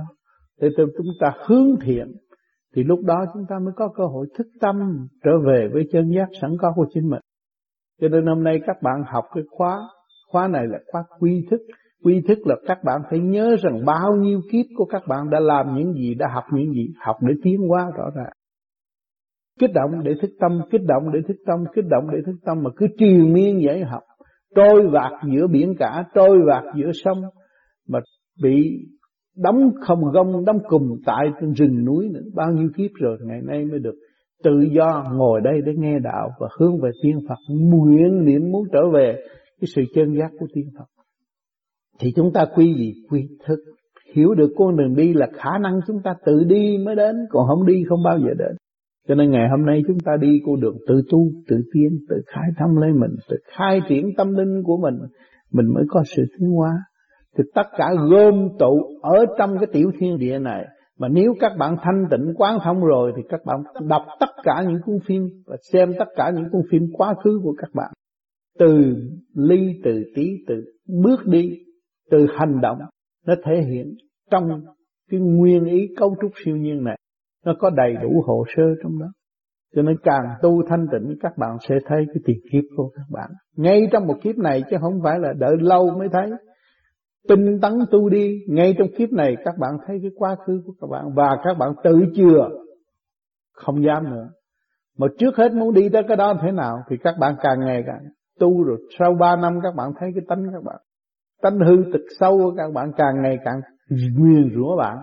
Để từ chúng ta hướng thiện, thì lúc đó chúng ta mới có cơ hội thức tâm, trở về với chân giác sẵn có của chính mình. Cho nên hôm nay các bạn học cái khóa khóa này là khóa quy thức quy thức là các bạn phải nhớ rằng bao nhiêu kiếp của các bạn đã làm những gì, đã học những gì, học để tiến hóa rõ ràng. Kích động để thức tâm, kích động để thức tâm, kích động để thức tâm mà cứ triền miên vậy học. Trôi vạt giữa biển cả, trôi vạt giữa sông mà bị đóng không gông đóng cùm tại trên rừng núi nữa. Bao nhiêu kiếp rồi ngày nay mới được tự do ngồi đây để nghe đạo và hướng về tiên Phật, nguyện niệm muốn trở về cái sự chân giác của tiên Phật thì chúng ta quy gì quy thức hiểu được con đường đi là khả năng chúng ta tự đi mới đến còn không đi không bao giờ đến cho nên ngày hôm nay chúng ta đi con đường tự tu, tự tiến, tự khai thông lấy mình, tự khai triển tâm linh của mình, mình mới có sự tiến hóa. Thì tất cả gom tụ ở trong cái tiểu thiên địa này. Mà nếu các bạn thanh tịnh quán thông rồi thì các bạn đọc tất cả những cuốn phim và xem tất cả những cuốn phim quá khứ của các bạn. Từ ly, từ tí, từ bước đi, từ hành động, nó thể hiện trong cái nguyên ý cấu trúc siêu nhiên này. Nó có đầy đủ hồ sơ trong đó. Cho nên càng tu thanh tịnh các bạn sẽ thấy cái tiền kiếp của các bạn. Ngay trong một kiếp này chứ không phải là đợi lâu mới thấy. Tinh tấn tu đi ngay trong kiếp này các bạn thấy cái quá khứ của các bạn. Và các bạn tự chừa không dám nữa. Mà trước hết muốn đi tới cái đó thế nào thì các bạn càng ngày càng tu rồi. Sau ba năm các bạn thấy cái tánh các bạn tánh hư tịch sâu của các bạn, càng ngày càng nguyên rủa bạn,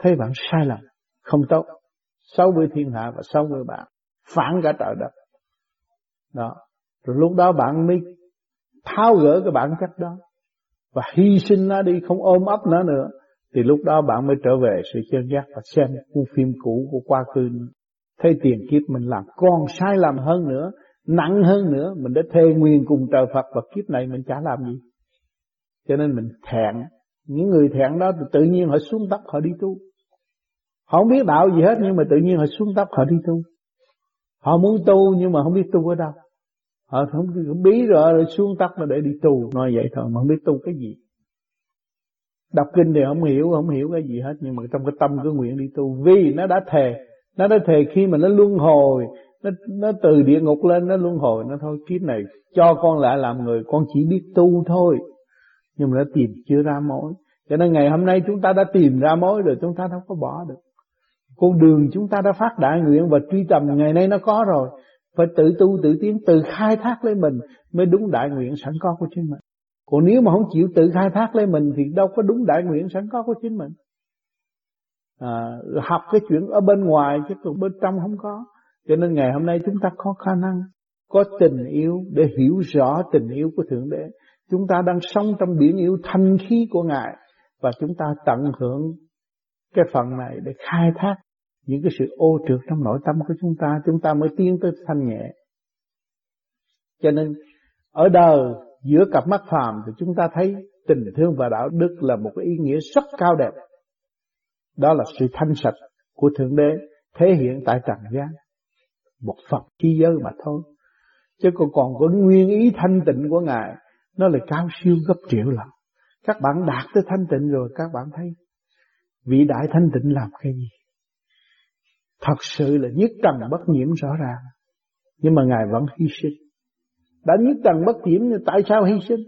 thấy bạn sai lầm, không tốt. Xấu với thiên hạ và xấu với bạn, phản cả trời đất. Đó. Rồi lúc đó bạn mới tháo gỡ cái bản chất đó và hy sinh nó đi, không ôm ấp nó nữa. Thì lúc đó bạn mới trở về sự chân giác và xem cuốn phim cũ của quá khứ. Thấy tiền kiếp mình làm còn sai lầm hơn nữa, nặng hơn nữa, mình đã thề nguyên cùng trời Phật, và kiếp này mình chả làm gì cho nên mình thẹn những người thẹn đó thì tự nhiên họ xuống tóc họ đi tu Họ không biết đạo gì hết nhưng mà tự nhiên họ xuống tóc họ đi tu. Họ muốn tu nhưng mà không biết tu ở đâu. Họ không, không biết rồi, rồi xuống tóc là để đi tu. Nói vậy thôi mà không biết tu cái gì. Đọc kinh thì không hiểu, không hiểu cái gì hết. Nhưng mà trong cái tâm cứ nguyện đi tu. Vì nó đã thề. Nó đã thề khi mà nó luân hồi. Nó, nó từ địa ngục lên nó luân hồi. Nó thôi kiếp này cho con lại làm người. Con chỉ biết tu thôi. Nhưng mà đã tìm chưa ra mối. Cho nên ngày hôm nay chúng ta đã tìm ra mối rồi chúng ta đâu có bỏ được. Con đường chúng ta đã phát đại nguyện và truy tầm ngày nay nó có rồi. Phải tự tu tự tiến, tự khai thác lấy mình mới đúng đại nguyện sẵn có của chính mình. Còn nếu mà không chịu tự khai thác lấy mình thì đâu có đúng đại nguyện sẵn có của chính mình. À, học cái chuyện ở bên ngoài chứ còn bên trong không có. Cho nên ngày hôm nay chúng ta có khả năng, có tình yêu để hiểu rõ tình yêu của Thượng Đế. Chúng ta đang sống trong biển yêu thanh khí của Ngài và chúng ta tận hưởng cái phần này để khai thác những cái sự ô trượt trong nội tâm của chúng ta. Chúng ta mới tiến tới thanh nhẹ. Cho nên, ở đời, giữa cặp mắt phàm thì chúng ta thấy tình thương và đạo đức là một cái ý nghĩa rất cao đẹp. Đó là sự thanh sạch của thượng đế thể hiện tại trần gian. Một phật chi giới mà thôi. Chứ còn còn có nguyên ý thanh tịnh của ngài nó là cao siêu gấp triệu lần. Các bạn đạt tới thanh tịnh rồi, các bạn thấy vị đại thanh tịnh làm cái gì? Thật sự là nhất trần bất nhiễm rõ ràng. Nhưng mà ngài vẫn hy sinh. Đã nhất trần bất nhiễm, thì tại sao hy sinh?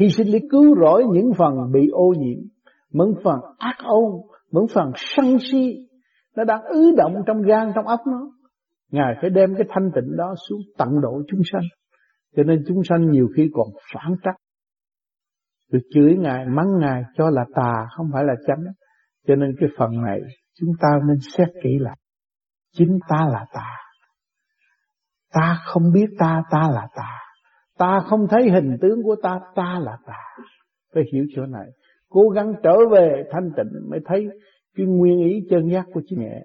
Hy sinh để cứu rỗi những phần bị ô nhiễm, những phần ác ôn, những phần sân si nó đang ứ động trong gan, trong óc nó. Ngài phải đem cái thanh tịnh đó xuống tận độ chúng sanh cho nên chúng sanh nhiều khi còn phản trắc. Được chửi ngài, mắng ngài cho là tà, không phải là chánh. Cho nên cái phần này chúng ta nên xét kỹ lại. Chính ta là tà. Ta không biết ta ta là tà. Ta không thấy hình tướng của ta ta là tà. Phải hiểu chỗ này. Cố gắng trở về thanh tịnh mới thấy cái nguyên ý chân giác của chính nhẹ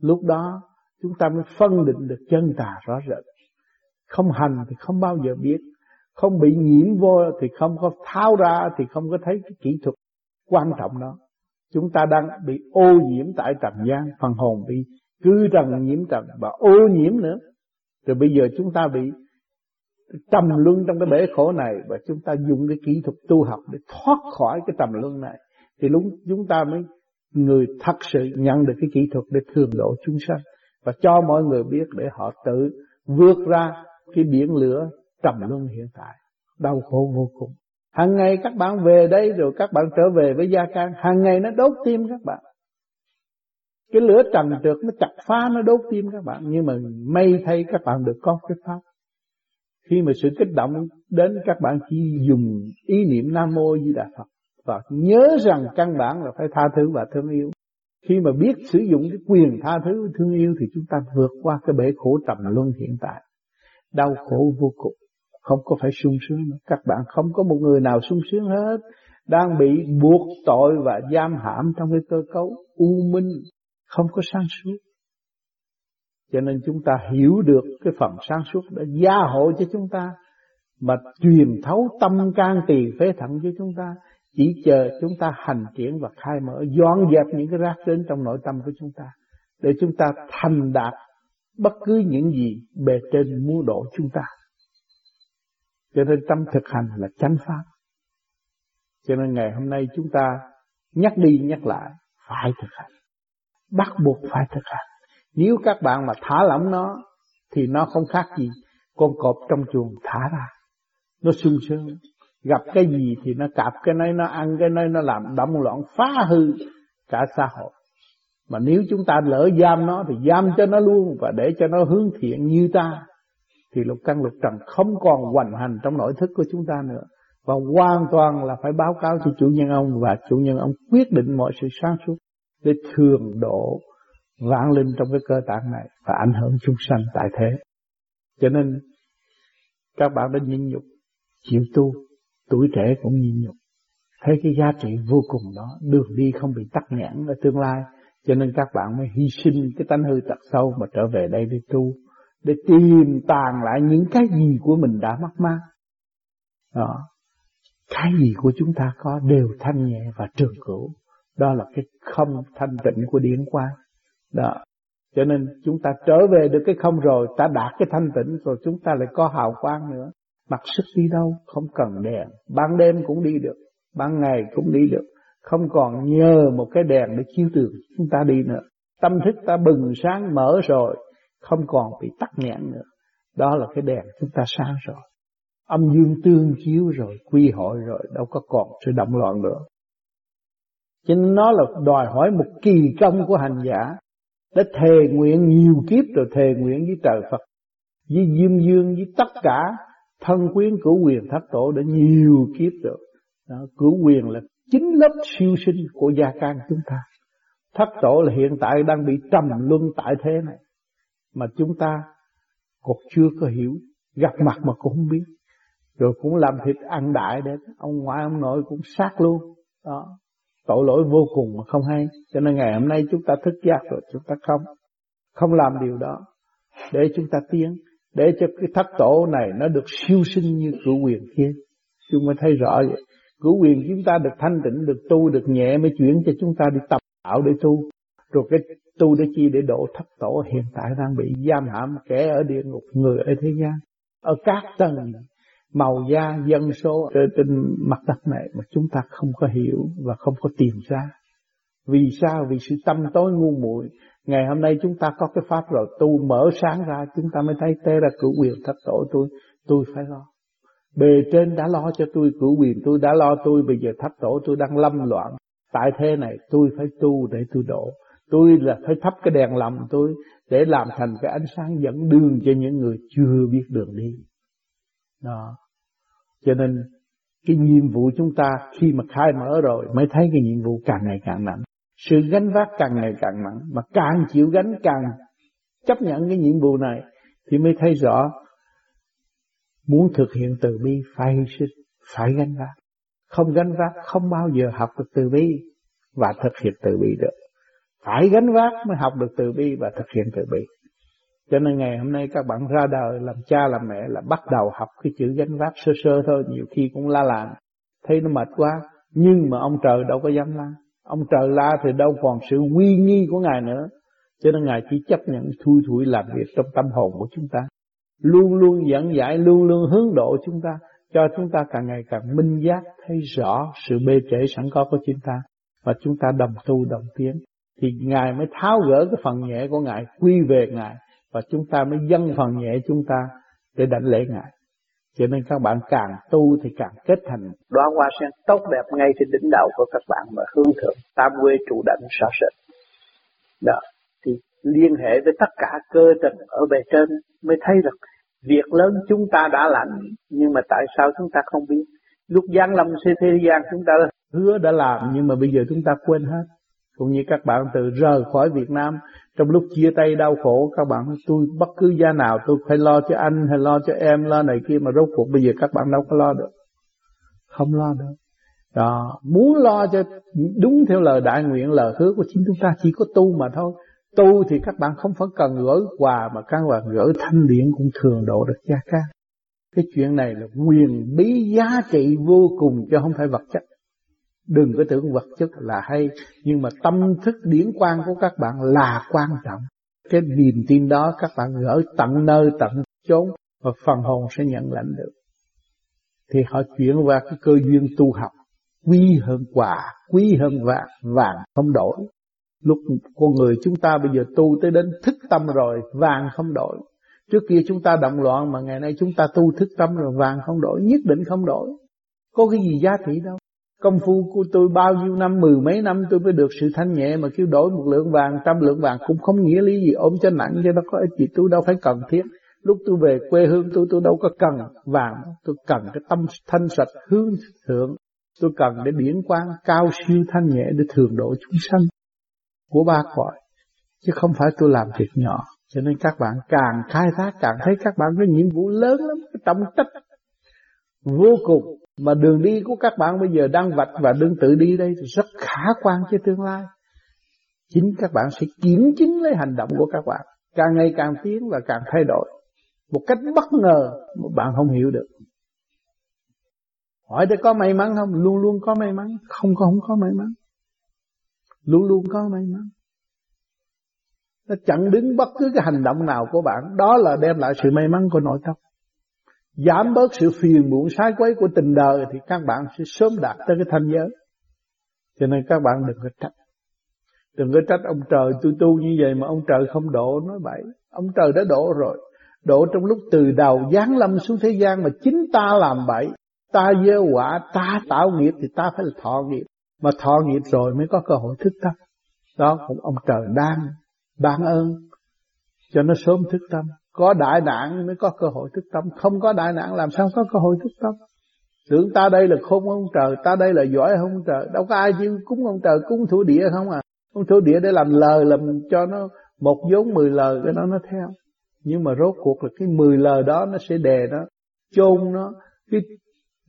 lúc đó chúng ta mới phân định được chân tà rõ rệt không hành thì không bao giờ biết. Không bị nhiễm vô thì không có tháo ra thì không có thấy cái kỹ thuật quan trọng đó. Chúng ta đang bị ô nhiễm tại trần gian, phần hồn bị cứ trần nhiễm trần và ô nhiễm nữa. Rồi bây giờ chúng ta bị trầm luân trong cái bể khổ này và chúng ta dùng cái kỹ thuật tu học để thoát khỏi cái trầm luân này. Thì lúc chúng ta mới, người thật sự nhận được cái kỹ thuật để thường độ chúng sanh và cho mọi người biết để họ tự vượt ra cái biển lửa trầm luân hiện tại, đau khổ vô cùng. Hàng ngày các bạn về đây rồi các bạn trở về với gia can hàng ngày nó đốt tim các bạn. Cái lửa trần trượt, nó chặt phá, nó đốt tim các bạn. Nhưng mà may thay các bạn được có cái pháp. Khi mà sự kích động đến các bạn chỉ dùng ý niệm Nam Mô Di Đà Phật. Và nhớ rằng căn bản là phải tha thứ và thương yêu. Khi mà biết sử dụng cái quyền tha thứ, thương yêu thì chúng ta vượt qua cái bể khổ trầm luân hiện tại. Đau khổ vô cùng, không có phải sung sướng nữa. Các bạn không có một người nào sung sướng hết. Đang bị buộc tội và giam hãm trong cái cơ cấu u minh, không có sáng suốt. Cho nên chúng ta hiểu được cái phần sáng suốt đã gia hộ cho chúng ta mà truyền thấu tâm can tỳ phế thận cho chúng ta chỉ chờ chúng ta hành triển và khai mở dọn dẹp những cái rác đến trong nội tâm của chúng ta để chúng ta thành đạt bất cứ những gì bề trên muốn độ chúng ta cho nên tâm thực hành là chánh pháp cho nên ngày hôm nay chúng ta nhắc đi nhắc lại, phải thực hành bắt buộc phải thực hành nếu các bạn mà thả lỏng nó, thì nó không khác gì con cọp trong chuồng thả ra. Nó sung sướng. Gặp cái gì thì nó cạp cái nấy, nó ăn cái nấy, nó làm động loạn phá hư cả xã hội. Mà nếu chúng ta lỡ giam nó thì giam cho nó luôn và để cho nó hướng thiện như ta thì lục căn lục trần không còn hoành hành trong nội thức của chúng ta nữa và hoàn toàn là phải báo cáo cho chủ nhân ông và chủ nhân ông quyết định mọi sự sáng suốt để thường độ vạn linh trong cái cơ tạng này và ảnh hưởng chúng sanh tại thế. Cho nên các bạn đã nhịn nhục, chịu tu, tuổi trẻ cũng nhịn nhục. Thấy cái giá trị vô cùng đó, đường đi không bị tắc nghẽn ở tương lai. Cho nên các bạn mới hy sinh cái tánh hư tật sâu mà trở về đây để tu, để tìm tàn lại những cái gì của mình đã mất mát. Đó. Cái gì của chúng ta có đều thanh nhẹ và trường cửu. Đó là cái không thanh tịnh của điển quang. Đó. Cho nên chúng ta trở về được cái không rồi, ta đạt cái thanh tịnh rồi chúng ta lại có hào quang nữa. Mặc sức đi đâu, không cần đèn. Ban đêm cũng đi được, ban ngày cũng đi được. Không còn nhờ một cái đèn để chiếu đường chúng ta đi nữa. Tâm thức ta bừng sáng mở rồi, không còn bị tắc nghẽn nữa. Đó là cái đèn chúng ta sáng rồi. Âm dương tương chiếu rồi, quy hội rồi, đâu có còn sự động loạn nữa. Cho nên nó là đòi hỏi một kỳ công của hành giả đã thề nguyện nhiều kiếp rồi thề nguyện với trời Phật với Diêm Dương với tất cả thân quyến cửu quyền thất tổ đã nhiều kiếp rồi đó, cửu quyền là chính lớp siêu sinh của gia can chúng ta. Thất tổ là hiện tại đang bị trầm luân tại thế này. Mà chúng ta còn chưa có hiểu, gặp mặt mà cũng không biết. Rồi cũng làm thịt ăn đại để ông ngoại ông nội cũng sát luôn. Đó. Tội lỗi vô cùng mà không hay. Cho nên ngày hôm nay chúng ta thức giác rồi, chúng ta không không làm điều đó. Để chúng ta tiến, để cho cái thất tổ này nó được siêu sinh như cửu quyền kia. Chúng mới thấy rõ vậy cửu quyền chúng ta được thanh tịnh, được tu, được nhẹ mới chuyển cho chúng ta đi tập tạo để tu. Rồi cái tu để chi để độ thất tổ hiện tại đang bị giam hãm, kẻ ở địa ngục, người ở thế gian. Ở các tầng màu da, dân số trên mặt đất này mà chúng ta không có hiểu và không có tìm ra. Vì sao? Vì sự tâm tối ngu muội. Ngày hôm nay chúng ta có cái pháp rồi, tu mở sáng ra, chúng ta mới thấy tê ra cửu quyền thất tổ tôi tôi phải lo bề trên đã lo cho tôi, cửu quyền tôi đã lo tôi, bây giờ thấp tổ tôi đang lâm loạn. Tại thế này, tôi phải tu để tôi độ. Tôi là phải thắp cái đèn lòng tôi để làm thành cái ánh sáng dẫn đường cho những người chưa biết đường đi. Đó. Cho nên, cái nhiệm vụ chúng ta khi mà khai mở rồi mới thấy cái nhiệm vụ càng ngày càng nặng. Sự gánh vác càng ngày càng nặng, mà càng chịu gánh càng chấp nhận cái nhiệm vụ này thì mới thấy rõ muốn thực hiện từ bi, phải hy sinh, phải gánh vác. Không gánh vác, không bao giờ học được từ bi và thực hiện từ bi được. Phải gánh vác mới học được từ bi và thực hiện từ bi. Cho nên ngày hôm nay các bạn ra đời làm cha, làm mẹ là bắt đầu học cái chữ gánh vác sơ sơ thôi. Nhiều khi cũng la làng. Thấy nó mệt quá, nhưng mà ông trời đâu có dám la. Ông trời la thì đâu còn sự uy nghi của ngài nữa. Cho nên ngài chỉ chấp nhận thui thủi làm việc trong tâm hồn của chúng ta luôn luôn dẫn dạy, luôn luôn hướng độ chúng ta cho chúng ta càng ngày càng minh giác thấy rõ sự bê trễ sẵn có của chúng ta và chúng ta đồng tu đồng tiến. Thì ngài mới tháo gỡ cái phần nhẹ của ngài quy về ngài và chúng ta mới dâng phần nhẹ chúng ta để đảnh lễ ngài. Cho nên các bạn càng tu thì càng kết thành. Đóa hoa sen tốt đẹp ngay trên đỉnh đầu của các bạn mà hướng thượng tam quê trụ đảnh rõ rệt. Đó thì liên hệ với tất cả cơ tình ở bề trên mới thấy được việc lớn chúng ta đã làm, nhưng mà tại sao chúng ta không biết? Lúc giáng lâm trên thế gian chúng ta hứa đã làm, nhưng mà bây giờ chúng ta quên hết. Cũng như các bạn từ rời khỏi Việt Nam, trong lúc chia tay đau khổ, các bạn tôi bất cứ gia nào, tôi phải lo cho anh hay lo cho em, lo này kia, mà rốt cuộc bây giờ các bạn đâu có lo được. Không lo được. Đó, muốn lo cho, đúng theo lời đại nguyện, lời hứa của chính chúng ta chỉ có tu mà thôi tu thì các bạn không phải cần gửi quà mà các bạn gửi thanh điển cũng thường độ được gia ca. Cái chuyện này là quyền bí giá trị vô cùng cho không phải vật chất. Đừng có tưởng vật chất là hay Nhưng mà tâm thức điển quan của các bạn là quan trọng. Cái niềm tin đó các bạn gửi tận nơi tận chốn Và phần hồn sẽ nhận lãnh được. Thì họ chuyển qua cái cơ duyên tu học. Quý hơn quà, quý hơn vàng, vàng không đổi. Lúc con người chúng ta bây giờ tu tới đến thức tâm rồi Vàng không đổi Trước kia chúng ta động loạn mà ngày nay chúng ta tu thức tâm rồi vàng không đổi Nhất định không đổi Có cái gì giá trị đâu Công phu của tôi bao nhiêu năm, mười mấy năm tôi mới được sự thanh nhẹ mà kêu đổi một lượng vàng, trăm lượng vàng cũng không nghĩa lý gì ôm cho nặng cho nó có ích gì tôi đâu phải cần thiết. Lúc tôi về quê hương tôi tôi đâu có cần vàng, tôi cần cái tâm thanh sạch hướng thượng. Tôi cần để điển quang cao siêu thanh nhẹ để thường độ chúng sanh của ba cõi. Chứ không phải tôi làm việc nhỏ. Cho nên các bạn càng khai thác càng thấy các bạn có nhiệm vụ lớn lắm, cái trọng trách vô cùng mà đường đi của các bạn bây giờ đang vạch và đương tự đi đây thì rất khả quan cho tương lai. Chính các bạn sẽ kiểm chứng lấy hành động của các bạn. Càng ngày càng tiến và càng thay đổi. Một cách bất ngờ mà bạn không hiểu được. Hỏi để có may mắn không? Luôn luôn có may mắn. Không có không có may mắn. Luôn luôn có may mắn. Nó chặn đứng bất cứ cái hành động nào của bạn. Đó là đem lại sự may mắn của nội tâm. Giảm bớt sự phiền muộn sai quấy của tình đời Thì các bạn sẽ sớm đạt tới cái thanh giới Cho nên các bạn đừng có trách Đừng có trách ông trời tôi tu như vậy Mà ông trời không độ nói bậy Ông trời đã độ rồi Độ trong lúc từ đầu giáng lâm xuống thế gian Mà chính ta làm bậy Ta gieo quả, ta tạo nghiệp Thì ta phải là thọ nghiệp mà thọ nghiệp rồi mới có cơ hội thức tâm. Đó cũng ông trời đang ban ơn Cho nó sớm thức tâm. Có đại nạn mới có cơ hội thức tâm. Không có đại nạn làm sao có cơ hội thức tâm? Tưởng ta đây là khôn ông trời, Ta đây là giỏi không trời. Đâu có ai chịu cúng ông trời, cúng thổ địa không à? Ông thổ địa để làm lời, Làm cho nó một vốn mười lời, Cái đó nó theo. Nhưng mà rốt cuộc là cái mười lời đó Nó sẽ đè nó, chôn nó, Cái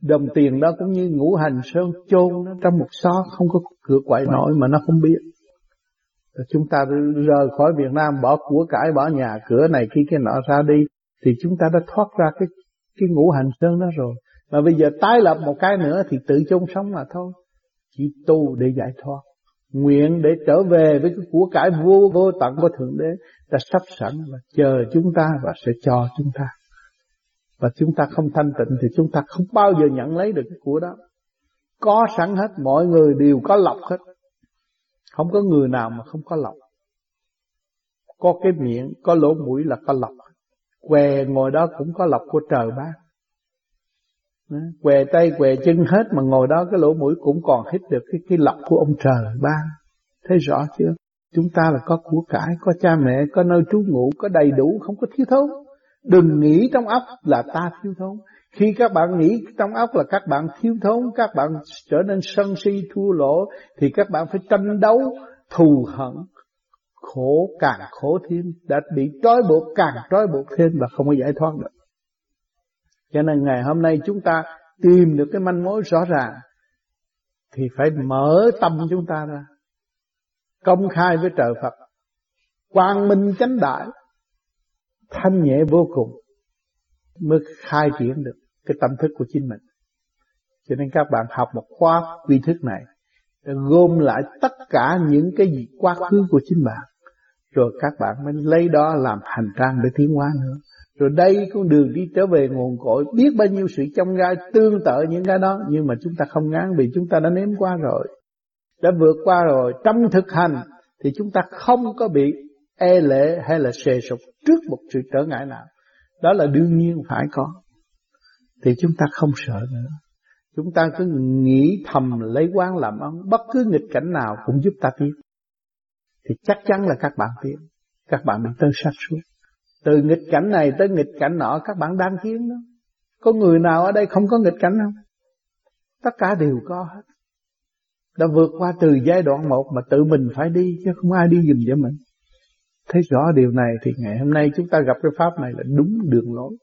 đồng tiền đó cũng như ngũ hành sơn chôn nó trong một xó không có cửa quậy nổi mà nó không biết. Rồi chúng ta rời khỏi Việt Nam bỏ của cải bỏ nhà cửa này kia cái nọ ra đi thì chúng ta đã thoát ra cái cái ngũ hành sơn đó rồi. Mà bây giờ tái lập một cái nữa thì tự chung sống mà thôi. Chỉ tu để giải thoát. Nguyện để trở về với cái của cải vô vô tận của thượng đế đã sắp sẵn và chờ chúng ta và sẽ cho chúng ta và chúng ta không thanh tịnh thì chúng ta không bao giờ nhận lấy được cái của đó. Có sẵn hết, mọi người đều có lọc hết. Không có người nào mà không có lọc. Có cái miệng, có lỗ mũi là có lọc. Què ngồi đó cũng có lọc của trời ba què tay, què chân hết mà ngồi đó, cái lỗ mũi cũng còn hít được cái cái lọc của ông trời ban thấy rõ chưa? Chúng ta là có của cải, có cha mẹ, có nơi trú ngụ, có đầy đủ, không có thiếu thốn đừng nghĩ trong óc là ta thiếu thốn. Khi các bạn nghĩ trong óc là các bạn thiếu thốn, các bạn trở nên sân si, thua lỗ, thì các bạn phải tranh đấu, thù hận, khổ, càng khổ thêm. Đã bị trói buộc, càng trói buộc thêm và không có giải thoát được. Cho nên ngày hôm nay chúng ta tìm được cái manh mối rõ ràng, thì phải mở tâm chúng ta ra. Công khai với trời Phật. Quang minh chánh đại thanh nhẹ vô cùng mới khai triển được cái tâm thức của chính mình. Cho nên các bạn học một khóa quy thức này để gom lại tất cả những cái gì quá khứ của chính bạn, rồi các bạn mới lấy đó làm hành trang để tiến hóa nữa. Rồi đây con đường đi trở về nguồn cội, biết bao nhiêu sự trong gai, tương tự những cái đó, nhưng mà chúng ta không ngán vì chúng ta đã nếm qua rồi. Đã vượt qua rồi, trong thực hành thì chúng ta không có bị e lệ hay là xề sụp trước một sự trở ngại nào, đó là đương nhiên phải có. Thì chúng ta không sợ nữa. Chúng ta cứ nghĩ thầm, lấy quán làm ăn bất cứ nghịch cảnh nào cũng giúp ta tiến. Thì chắc chắn là các bạn tiến. Các bạn bị tơ sát suốt. Từ nghịch cảnh này tới nghịch cảnh nọ, các bạn đang tiến đó. Có người nào ở đây không có nghịch cảnh không? Tất cả đều có hết. Đã vượt qua từ giai đoạn một mà tự mình phải đi, chứ không ai đi giùm cho mình thấy rõ điều này thì ngày hôm nay chúng ta gặp cái pháp này là đúng đường lối.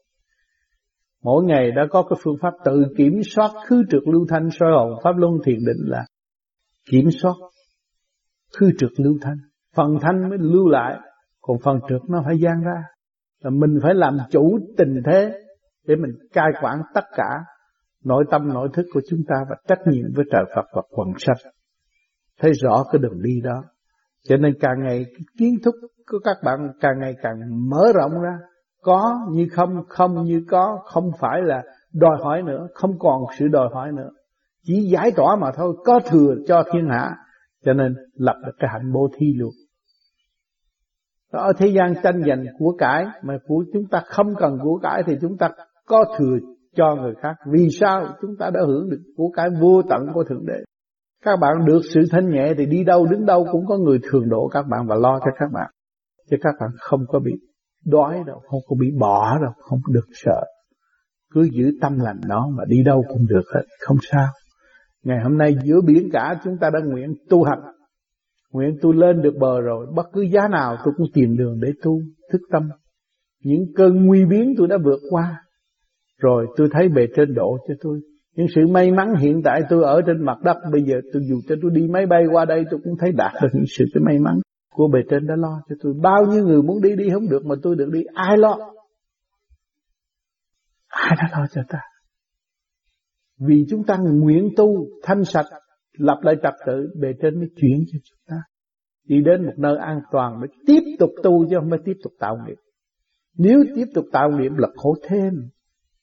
Mỗi ngày đã có cái phương pháp tự kiểm soát khứ trượt lưu thanh, soi hồn, pháp luân thiền định là kiểm soát khứ trượt lưu thanh. Phần thanh mới lưu lại, còn phần trượt nó phải gian ra. Là mình phải làm chủ tình thế để mình cai quản tất cả nội tâm, nội thức của chúng ta và trách nhiệm với trời Phật và quần sanh. Thấy rõ cái đường đi đó. Cho nên càng ngày kiến thức của các bạn càng ngày càng mở rộng ra. Có như không không như có, không phải là đòi hỏi nữa, không còn sự đòi hỏi nữa. Chỉ giải tỏa mà thôi, có thừa cho thiên hạ, cho nên lập được cái hạnh bố thí luôn. Ở thế gian tranh giành của cải mà của chúng ta không cần của cải thì chúng ta có thừa cho người khác. Vì sao? Chúng ta đã hưởng được của cải vô tận của thượng đế. Các bạn được sự thanh nhẹ thì đi đâu, đứng đâu cũng có người thường độ các bạn và lo cho các bạn chứ các bạn không có bị đói đâu, không có bị bỏ đâu, không được sợ. Cứ giữ tâm lành đó mà đi đâu cũng được hết, không sao. Ngày hôm nay giữa biển cả, chúng ta đã nguyện tu hành. Nguyện tu lên được bờ rồi, bất cứ giá nào tôi cũng tìm đường để tu, thức tâm. Những cơn nguy biến tôi đã vượt qua. Rồi tôi thấy bề trên độ cho tôi. Những sự may mắn hiện tại tôi ở trên mặt đất, bây giờ tôi dù cho tôi đi máy bay qua đây, tôi cũng thấy đạt được những sự cái may mắn của bề trên đã lo cho tôi. Bao nhiêu người muốn đi đi không được mà tôi được đi. Ai lo? Ai đã lo cho ta? Vì chúng ta nguyện tu, thanh sạch, lập lại trật tự, bề trên mới chuyển cho chúng ta. Đi đến một nơi an toàn mới tiếp tục tu chứ không phải tiếp tục tạo nghiệp. Nếu tiếp tục tạo nghiệp là khổ thêm,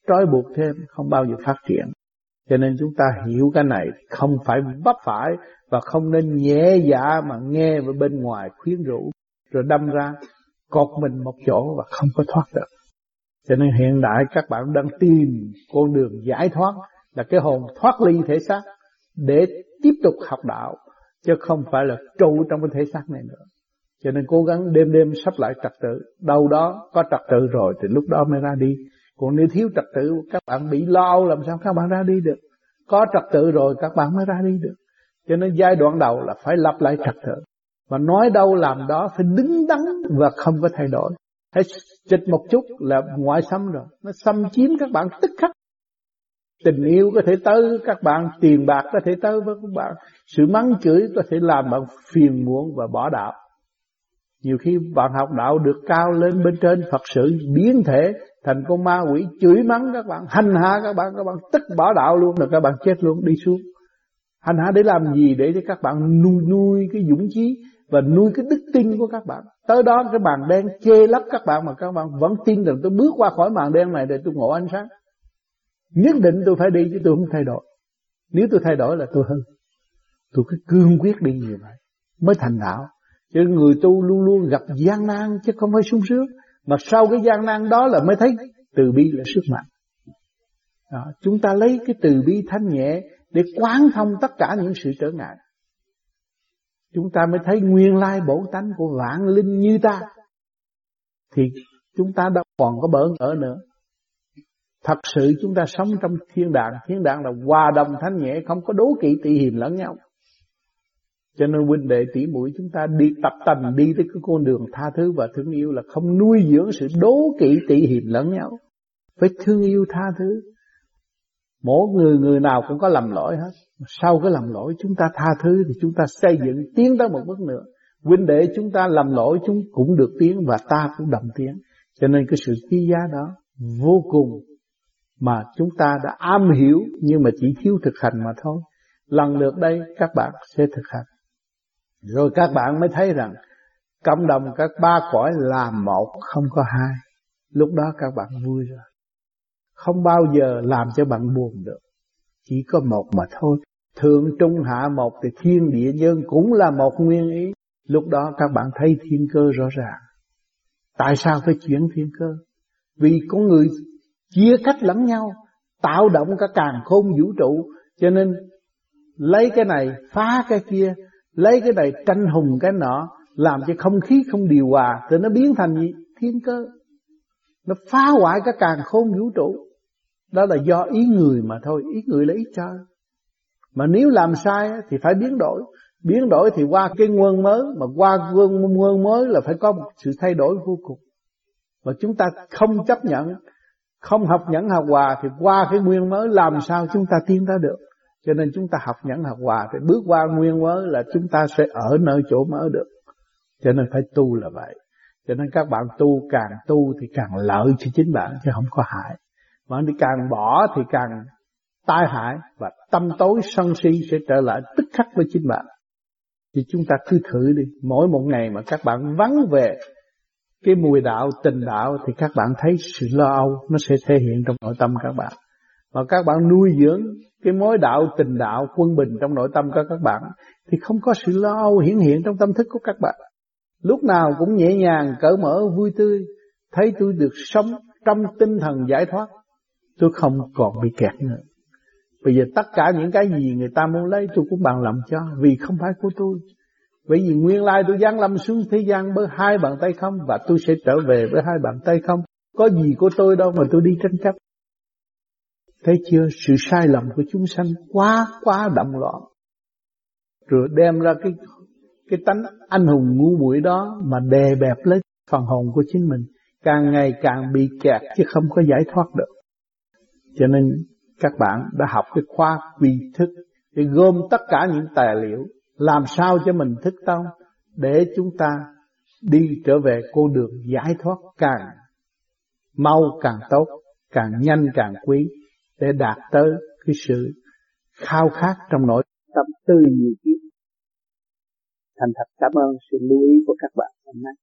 trói buộc thêm, không bao giờ phát triển cho nên chúng ta hiểu cái này, không phải bắt phải và không nên nhẹ dạ mà nghe vào bên ngoài khuyến rũ, rồi đâm ra cột mình một chỗ và không có thoát được. Cho nên hiện đại các bạn đang tìm con đường giải thoát là cái hồn thoát ly thể xác để tiếp tục học đạo, chứ không phải là trụ trong cái thể xác này nữa. Cho nên cố gắng đêm đêm sắp lại trật tự. Đâu đó có trật tự rồi thì lúc đó mới ra đi. Còn nếu thiếu trật tự, các bạn bị lo, làm sao các bạn ra đi được. Có trật tự rồi, các bạn mới ra đi được. Cho nên giai đoạn đầu là phải lập lại trật tự. Và nói đâu làm đó, phải đứng đắn và không có thay đổi. Hãy chịch một chút là ngoại xâm rồi. Nó xâm chiếm các bạn tức khắc. tình yêu có thể tới các bạn, tiền bạc có thể tới với các bạn sự mắng chửi có thể làm bạn phiền muộn và bỏ đạo nhiều khi bạn học đạo được cao lên bên trên, Phật sự biến thể, thành con ma quỷ chửi mắng các bạn, hành hạ các bạn các bạn tức bỏ đạo luôn rồi các bạn chết luôn, đi xuống. Hành hạ để làm gì? Để cho các bạn nuôi nuôi cái dũng chí và nuôi cái đức tin của các bạn. Tới đó cái màn đen chê lấp các bạn mà các bạn vẫn tin rằng tôi bước qua khỏi màn đen này để tôi ngộ ánh sáng. Nhất định tôi phải đi chứ tôi không thay đổi. Nếu tôi thay đổi là tôi hư tôi cứ cương quyết đi như vậy mới thành đạo chứ người tu luôn luôn gặp gian nan chứ không phải sung sướng. Mà sau cái gian nan đó là mới thấy từ bi là sức mạnh. Đó, chúng ta lấy cái từ bi thanh nhẹ để quán thông tất cả những sự trở ngại. Chúng ta mới thấy nguyên lai bổ tánh của vạn linh như ta. Thì chúng ta đâu còn có bỡ ngỡ nữa. Thật sự chúng ta sống trong thiên đàng. Thiên đàng là hòa đồng thanh nhẹ không có đố kỵ tị hiềm lẫn nhau cho nên huynh đệ tỷ muội chúng ta đi tập tành, đi tới cái con đường tha thứ và thương yêu là không nuôi dưỡng sự đố kỵ tỷ hiềm lẫn nhau. Phải thương yêu tha thứ. Mỗi người người nào cũng có lầm lỗi hết. Sau cái lầm lỗi chúng ta tha thứ thì chúng ta xây dựng tiến tới một bước nữa. Huynh đệ chúng ta lầm lỗi chúng cũng được tiến và ta cũng đồng tiến. Cho nên cái sự quý giá đó vô cùng mà chúng ta đã am hiểu nhưng mà chỉ thiếu thực hành mà thôi. Lần lượt đây các bạn sẽ thực hành rồi các bạn mới thấy rằng cộng đồng các ba cõi là một, không có hai. Lúc đó các bạn vui rồi. Không bao giờ làm cho bạn buồn được. Chỉ có một mà thôi. Thượng trung hạ một thì thiên địa nhân cũng là một nguyên ý. Lúc đó các bạn thấy thiên cơ rõ ràng. Tại sao phải chuyển thiên cơ? Vì có người chia cách lẫn nhau, tạo động cả càng khôn vũ trụ. Cho nên lấy cái này, phá cái kia lấy cái này tranh hùng cái nọ, làm cho không khí không điều hòa thì nó biến thành gì? Thiên cơ. Nó phá hoại cả càng khôn vũ trụ. Đó là do ý người mà thôi, ý người là ý trời mà nếu làm sai thì phải biến đổi. Biến đổi thì qua cái nguồn mới, mà qua nguồn mới là phải có một sự thay đổi vô cùng. Mà chúng ta không chấp nhận, không học nhẫn học hòa thì qua cái nguyên mới làm sao chúng ta tiến ra được? Cho nên chúng ta học nhẫn học hòa thì bước qua nguyên mới là chúng ta sẽ ở nơi chỗ mà ở được. Cho nên phải tu là vậy. Cho nên các bạn tu càng tu thì càng lợi cho chính bạn, chứ không có hại. Mà đi càng bỏ thì càng tai hại, và tâm tối sân si sẽ trở lại tức khắc với chính bạn. Thì chúng ta cứ thử đi. Mỗi một ngày mà các bạn vắng về cái mùi đạo, tình đạo, thì các bạn thấy sự lo âu nó sẽ thể hiện trong nội tâm các bạn mà các bạn nuôi dưỡng cái mối đạo, tình đạo, quân bình trong nội tâm của các bạn thì không có sự lo âu hiển hiện trong tâm thức của các bạn lúc nào cũng nhẹ nhàng, cởi mở, vui tươi, thấy tôi được sống trong tinh thần giải thoát, tôi không còn bị kẹt nữa bây giờ tất cả những cái gì người ta muốn lấy tôi cũng bằng lòng cho, vì không phải của tôi bởi vì nguyên lai tôi giáng lâm xuống thế gian với hai bàn tay không, và tôi sẽ trở về với hai bàn tay không. Có gì của tôi đâu mà tôi đi tranh chấp. Thấy chưa? Sự sai lầm của chúng sanh quá quá đậm loạn. Rồi đem ra cái cái tánh anh hùng ngu muội đó mà đè bẹp lấy phần hồn của chính mình. Càng ngày càng bị kẹt chứ không có giải thoát được. Cho nên các bạn đã học cái khoa quy thức để gom tất cả những tài liệu làm sao cho mình thức tâm để chúng ta đi trở về con đường giải thoát càng mau càng tốt, càng nhanh càng quý để đạt tới cái sự khao khát trong nội tâm tư nhiều kiếp. Thành thật, cảm ơn sự lưu ý của các bạn hôm nay.